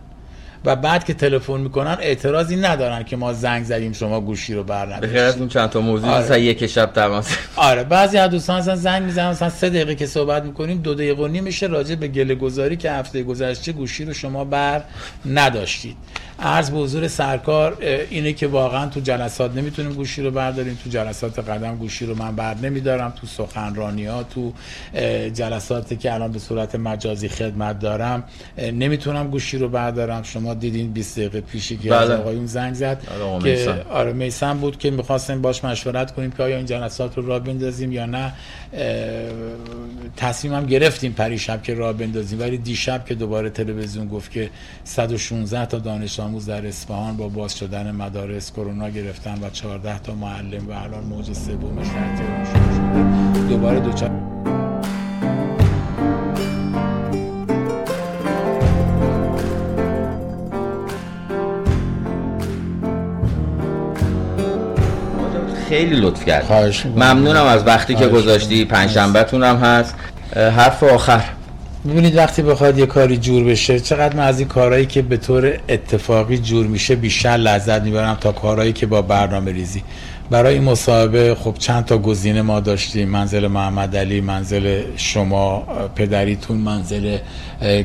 و بعد که تلفن می‌کنن اعتراضی ندارن که ما زنگ زدیم شما گوشی رو بر. غیر از این چند تا موضوع آره. مثلا یک شب تماس آره بعضی از دوستان مثلا زنگ می‌زنن مثلا سه دقیقه که صحبت می‌کنیم دو دقیقه و نیم میشه راجع به گله گذاری که هفته گذشته گوشی رو شما بر نداشتید عرض به حضور سرکار اینه که واقعا تو جلسات نمی‌تونیم گوشی رو برداریم تو جلسات قدم گوشی رو من بر نمیدارم تو سخنرانی ها تو جلساتی که الان به صورت مجازی خدمت دارم نمی‌تونم گوشی رو بردارم شما دیدین 20 دقیقه پیشی که از بله. آقایون زنگ زد آره، که. آره میسم بود که می‌خواستیم باش مشورت کنیم که آیا این جلسات رو راه بندازیم یا نه تصمیمم گرفتیم پریشب که راه بندازیم ولی دیشب که دوباره تلویزیون گفت که 116 تا دانش آموز در اصفهان با باز شدن مدارس کرونا گرفتن و 14 تا معلم و الان موج سومش در تهران شروع شده. دوباره دوچار خیلی لطف کرد ممنونم از وقتی که گذاشتی. پنجشنبهتون هم هست. حرف آخر. ببینید وقتی بخواد یه کاری جور بشه چقدر من از این کارهایی که به طور اتفاقی جور میشه بیشتر لذت می‌برم تا کارهایی که با برنامه ریزی برای این مصاحبه خب چند تا گزینه ما داشتیم. منزل محمد علی منزل شما پدریتون منزل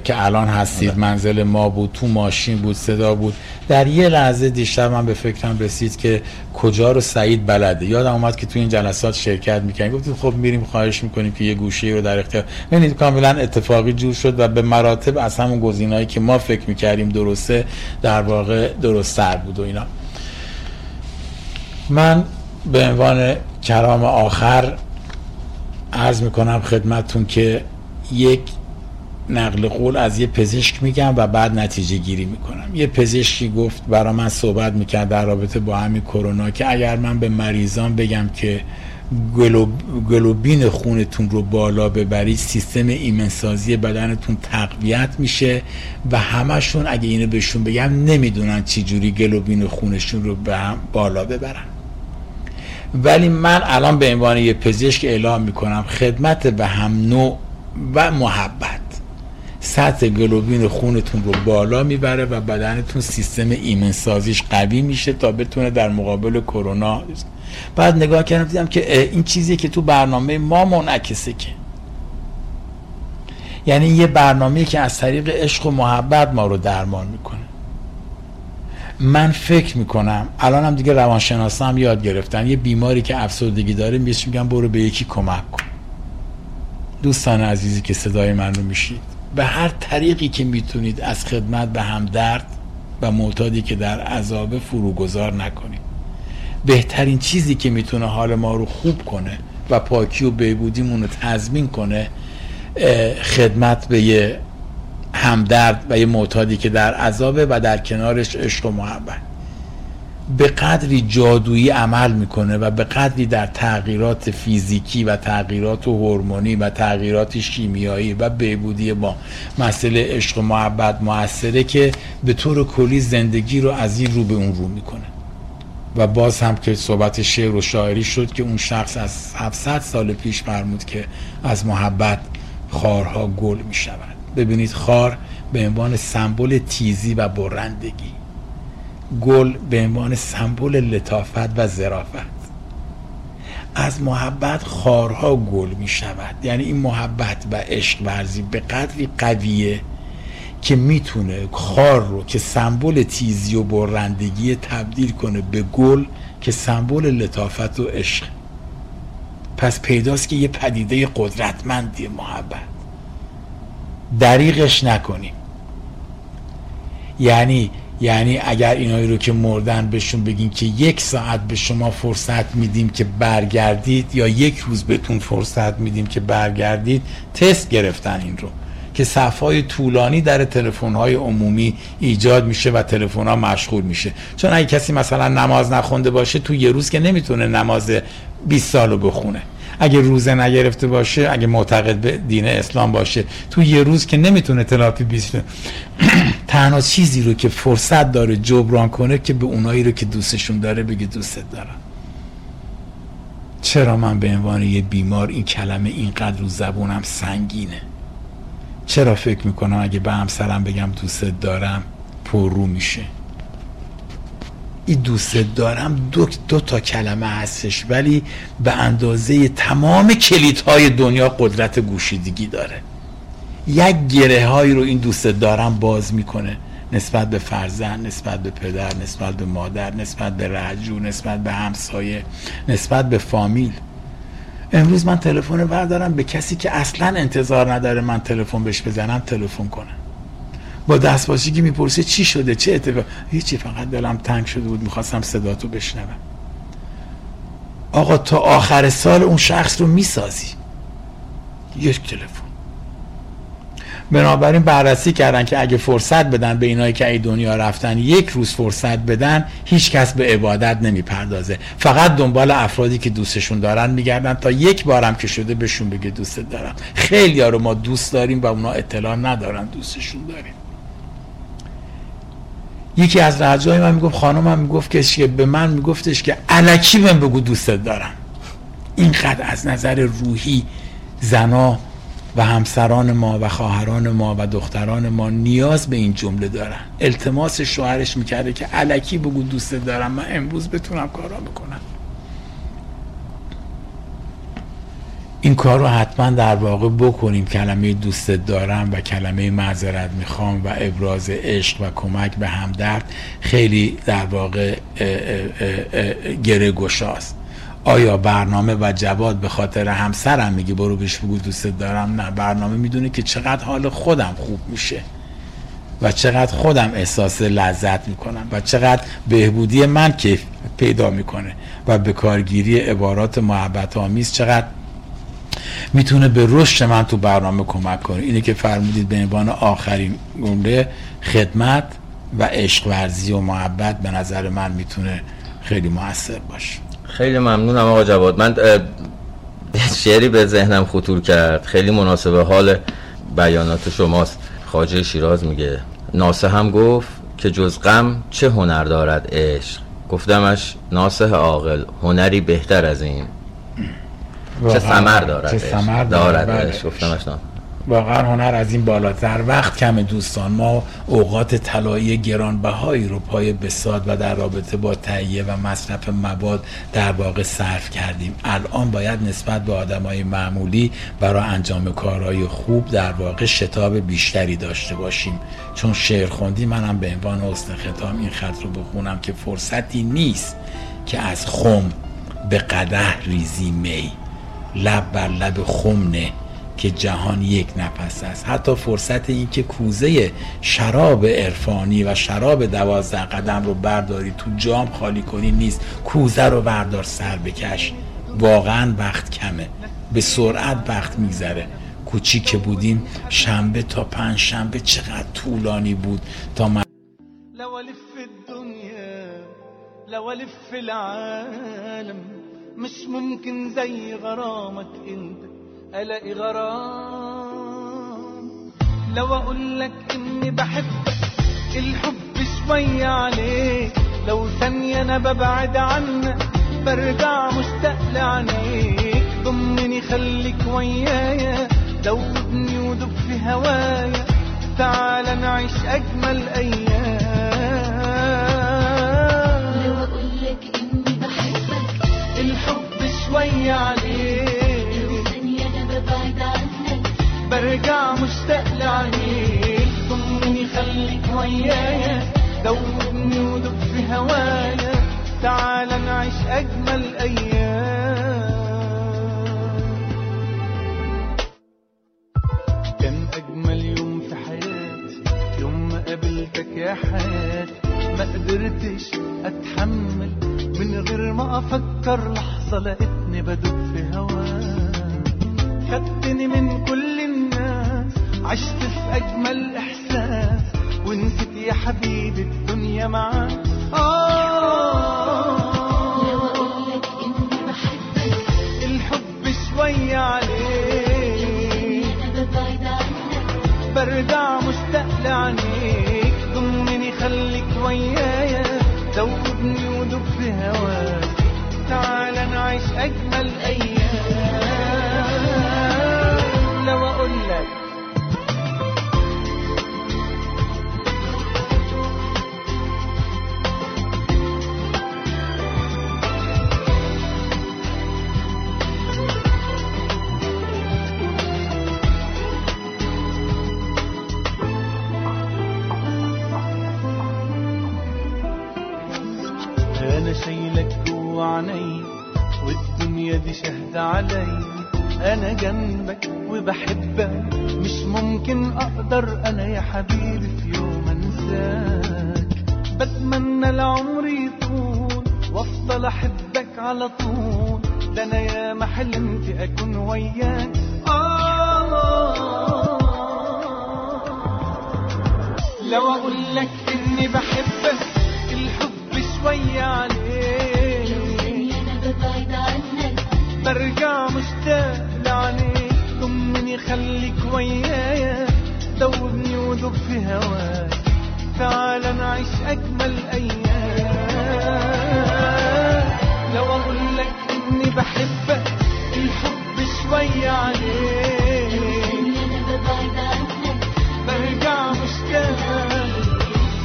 که الان هستید منزل ما بود تو ماشین بود صدا بود. در یه لحظه دیشب من به فکرم رسید که کجا رو سعید بلده. یادم اومد که تو این جلسات شرکت می‌کنیم گفتید خب میریم خواهش می‌کنیم که یه گوشه رو در اختیار. ببینید کاملا اتفاقی جور شد و به مراتب از همون گزینه‌ای که ما فکر می‌کردیم درسته در واقع درست تر بود و اینا. من به عنوان کلام آخر عرض می‌کنم خدمتتون که یک نقل قول از یه پزشک میگم و بعد نتیجه گیری می‌کنم. یه پزشکی گفت برا من صحبت می‌کرد در رابطه با همین کرونا که اگر من به مریضان بگم که گلوبین خونتون رو بالا ببرید سیستم ایمنسازی بدنتون تقویت میشه و همشون اگه اینو بهشون بگم نمی‌دونن چی جوری گلوبین خونشون رو به هم بالا ببرن. ولی من الان به عنوان یه پزشک اعلام می‌کنم خدمت به هم نوع و محبت. سطح گلوبین خونتون رو بالا می‌بره و بدنتون سیستم ایمن سازیش قوی میشه تا بتونه در مقابل کرونا بعد نگاه کردم دیدم که این چیزی که تو برنامه ما منعکسه که. یعنی یه برنامه که از طریق عشق و محبت ما رو درمان می‌کنه. من فکر می‌کنم الان هم دیگه روانشناسا هم یاد گرفتن یه بیماری که افسردگی داره میگه میگم برو به یکی کمک کن. دوستان عزیزی که صدای من رو میشید به هر طریقی که می‌تونید از خدمت به هم درد و معتادی که در عذاب فروگذار نکنید. بهترین چیزی که می‌تونه حال ما رو خوب کنه و پاکی و بهبودیمون رو تضمین کنه خدمت به یه همدرد و یه معتادی که در عذابه و در کنارش عشق و محبت. به قدری جادویی عمل می‌کنه و به قدری در تغییرات فیزیکی و تغییرات هورمونی و تغییرات شیمیایی و بهبودی ما مسئله عشق و محبت موثره که به طور کلی زندگی رو از این رو به اون رو می‌کنه. و باز هم که صحبت شعر و شاعری شد که اون شخص از 700 سال پیش فرمود که از محبت خارها گل می شود ببینید خار به عنوان سمبل تیزی و برندگی. گل به عنوان سمبل لطافت و ظرافت. از محبت خارها گل می شود یعنی این محبت و عشق ورزی به قدری قویه که می‌تونه خار رو که سمبل تیزی و برندگی تبدیل کنه به گل که سمبل لطافت و عشق. پس پیداست که یه پدیده قدرتمندی محبت. دریغش نکنیم. یعنی یعنی اگر اینایی رو که مردن بهشون بگین که یک ساعت به شما فرصت میدیم که برگردید یا یک روز بهتون فرصت میدیم که برگردید تست گرفتن این رو که صفهای طولانی در تلفن های عمومی ایجاد میشه و تلفن ها مشغول میشه. چون اگه کسی مثلا نماز نخونده باشه تو یه روز که نمی‌تونه نماز 20 سالو بخونه. اگه روزه نگرفته باشه اگه معتقد به دین اسلام باشه. تو یه روز که نمی‌تونه تلاپی بیست تنها چیزی رو که فرصت داره جبران کنه که به اونایی رو که دوستشون داره بگه دوستت دارم. چرا من به عنوان یه بیمار این کلمه اینقدر رو زبونم سنگینه؟ چرا فکر می‌کنم اگه به همسرم بگم دوستت دارم پر رو میشه؟ این دوست دارم دو, دو تا کلمه هستش ولی به اندازه تمام کلیدهای دنیا قدرت گوشیدگی داره. یک گره هایی رو این دوست دارم باز می‌کنه نسبت به فرزند نسبت به پدر نسبت به مادر نسبت به رجو نسبت به همسایه نسبت به فامیل. امروز من تلفن بردارم به کسی که اصلا انتظار نداره من تلفن بهش بزنم تلفن کنم با دستباشی که می‌پرسه چی شده؟ چه اتفاق؟ هیچی فقط دلم تنگ شده بود می‌خواستم صداتو بشنوم. آقا تا آخر سال اون شخص رو می‌سازی. یک تلفن. بنابراین بررسی کردن که اگه فرصت بدن به اینایی که ای دنیا رفتن یک روز فرصت بدن هیچ کس به عبادت نمی‌پردازه. فقط دنبال افرادی که دوستشون دارن میگردن. تا یک بارم که شده بهشون بگه دوست دارم. خیلی رو ما دوست داریم و اونا اطلاع ندارن دوستشون داریم. یکی از رجای من می‌گفت خانمم می‌گفت که به من میگفتش که علکی بهم بگو دوستت دارم. اینقدر از نظر روحی زنا و همسران ما و خواهران ما و دختران ما نیاز به این جمله دارن. التماس شوهرش می‌کرده که علکی بگو دوستت دارم. من امروز بتونم کارا بکنم. این کار رو حتما در واقع بکنیم. کلمه دوستت دارم و کلمه معذرت می‌خوام و ابراز عشق و کمک به همدرد خیلی در واقع گره گشاست آیا برنامه و جواد به خاطر همسرم میگه برو بهش بگو دوستت دارم؟ نه برنامه می‌دونه که چقدر حال خودم خوب میشه و چقدر خودم احساس لذت می‌کنم و چقدر بهبودی من کیف پیدا می‌کنه و به کارگیری عبارات محبت آمیز چقدر می‌تونه به رشد من تو برنامه کمک کنه. اینه که فرمودید به عنوان آخرین جمله خدمت و عشق ورزی و محبت به نظر من می‌تونه خیلی موثر باشه. خیلی ممنونم آقا جواد. من شعری به ذهنم خطور کرد. خیلی مناسب حال بیانات شماست. خاجه شیراز میگه ناسه هم گفت که جز غم چه هنر دارد عشق؟ گفتمش ناسه عاقل هنری بهتر از این. چه سمر دارد چه سمر دارد. گفتمش واقعا هنر از این بالاتر. وقت کم دوستان. ما اوقات طلایی گرانبهایی رو پای بساد و در رابطه با تهیه و مصرف مواد در واقع صرف کردیم. الان باید نسبت به آدمای معمولی برای انجام کارهای خوب در واقع شتاب بیشتری داشته باشیم. چون شعر خوندی منم به عنوان حسن ختام این خط رو بخونم که فرصتی نیست که از خم به قده ریزی می. لب بر لب خم نه که جهان یک نفس است. حتی فرصت این که کوزه شراب عرفانی و شراب دوازده قدم رو برداری تو جام خالی کنی نیست. کوزه رو بردار سر بکش. واقعا وقت کمه. به سرعت وقت میگذره. کوچیک که بودیم. شنبه تا پنج شنبه چقدر طولانی بود. تا من لو الف الدنيا لو الف العالم. مش ممكن زي غرامك انت الاقي غرام. لو أقول لك اني بحبك الحب شوية عليك لو ثانية أنا ببعد عنك برجع مشتاق لعينيك. ضمني خليك ويايا دوبني ودب في هوايا تعال نعيش أجمل أيام. شوية عليك. ثانية أنا ببعد عنك برجع مشتاق لعينيك ضمني خليك ويايا دوبني ودب في هوايا تعال نعيش أجمل أيام. كان أجمل يوم في حياتي. يوم ما قابلتك يا حياتي. ما قدرتش أتحمل. من غير ما أفكر لحظة لقيتني بدب في هواك خدتني من كل الناس عشت في أجمل إحساس. ونسيت يا حبيبي الدنيا معاك. آه لو أقول لك اني بحبك الحب شوية عليك برجع مشتاق لعينيك ضمني خليك ويايا أجمل أيام. لو أقول لك. أنا شايلك جوا عيني. والدنيا دي شاهدة علي. أنا جنبك وبحبك مش ممكن أقدر أنا يا حبيبي في يوم أنساك. بتمنى العمر يطول وأفضل أحبك على طول. ده أنا يا ما حلمت أكون وياك. آه. لو أقول لك إني بحبك الحب شوية عليك. برجع مشتاق لعينيك ضمني خليك ويايا دوبني ودب في هواك تعال نعيش أجمل أيام. لو أقول لك إني بحبك الحب شوية عليك. برجع مشتاق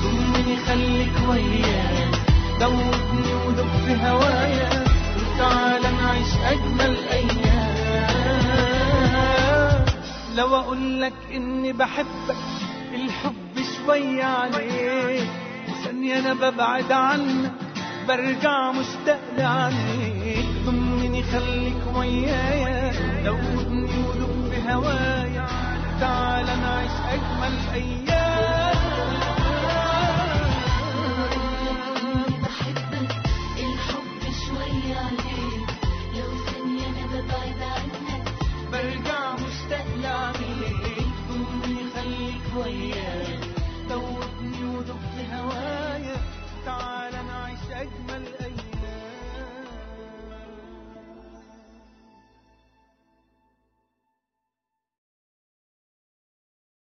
ضمني خليك وياي. دوبني ودب في هوايا وتعال نعيش أجمل أيام لو أقول لك إني بحبك الحب شوية عليك ثانية أنا ببعد عنك برجع مشتاق لعنيك ضمني خليك ويايا دوبني في هوايا تعال نعيش أجمل أيام.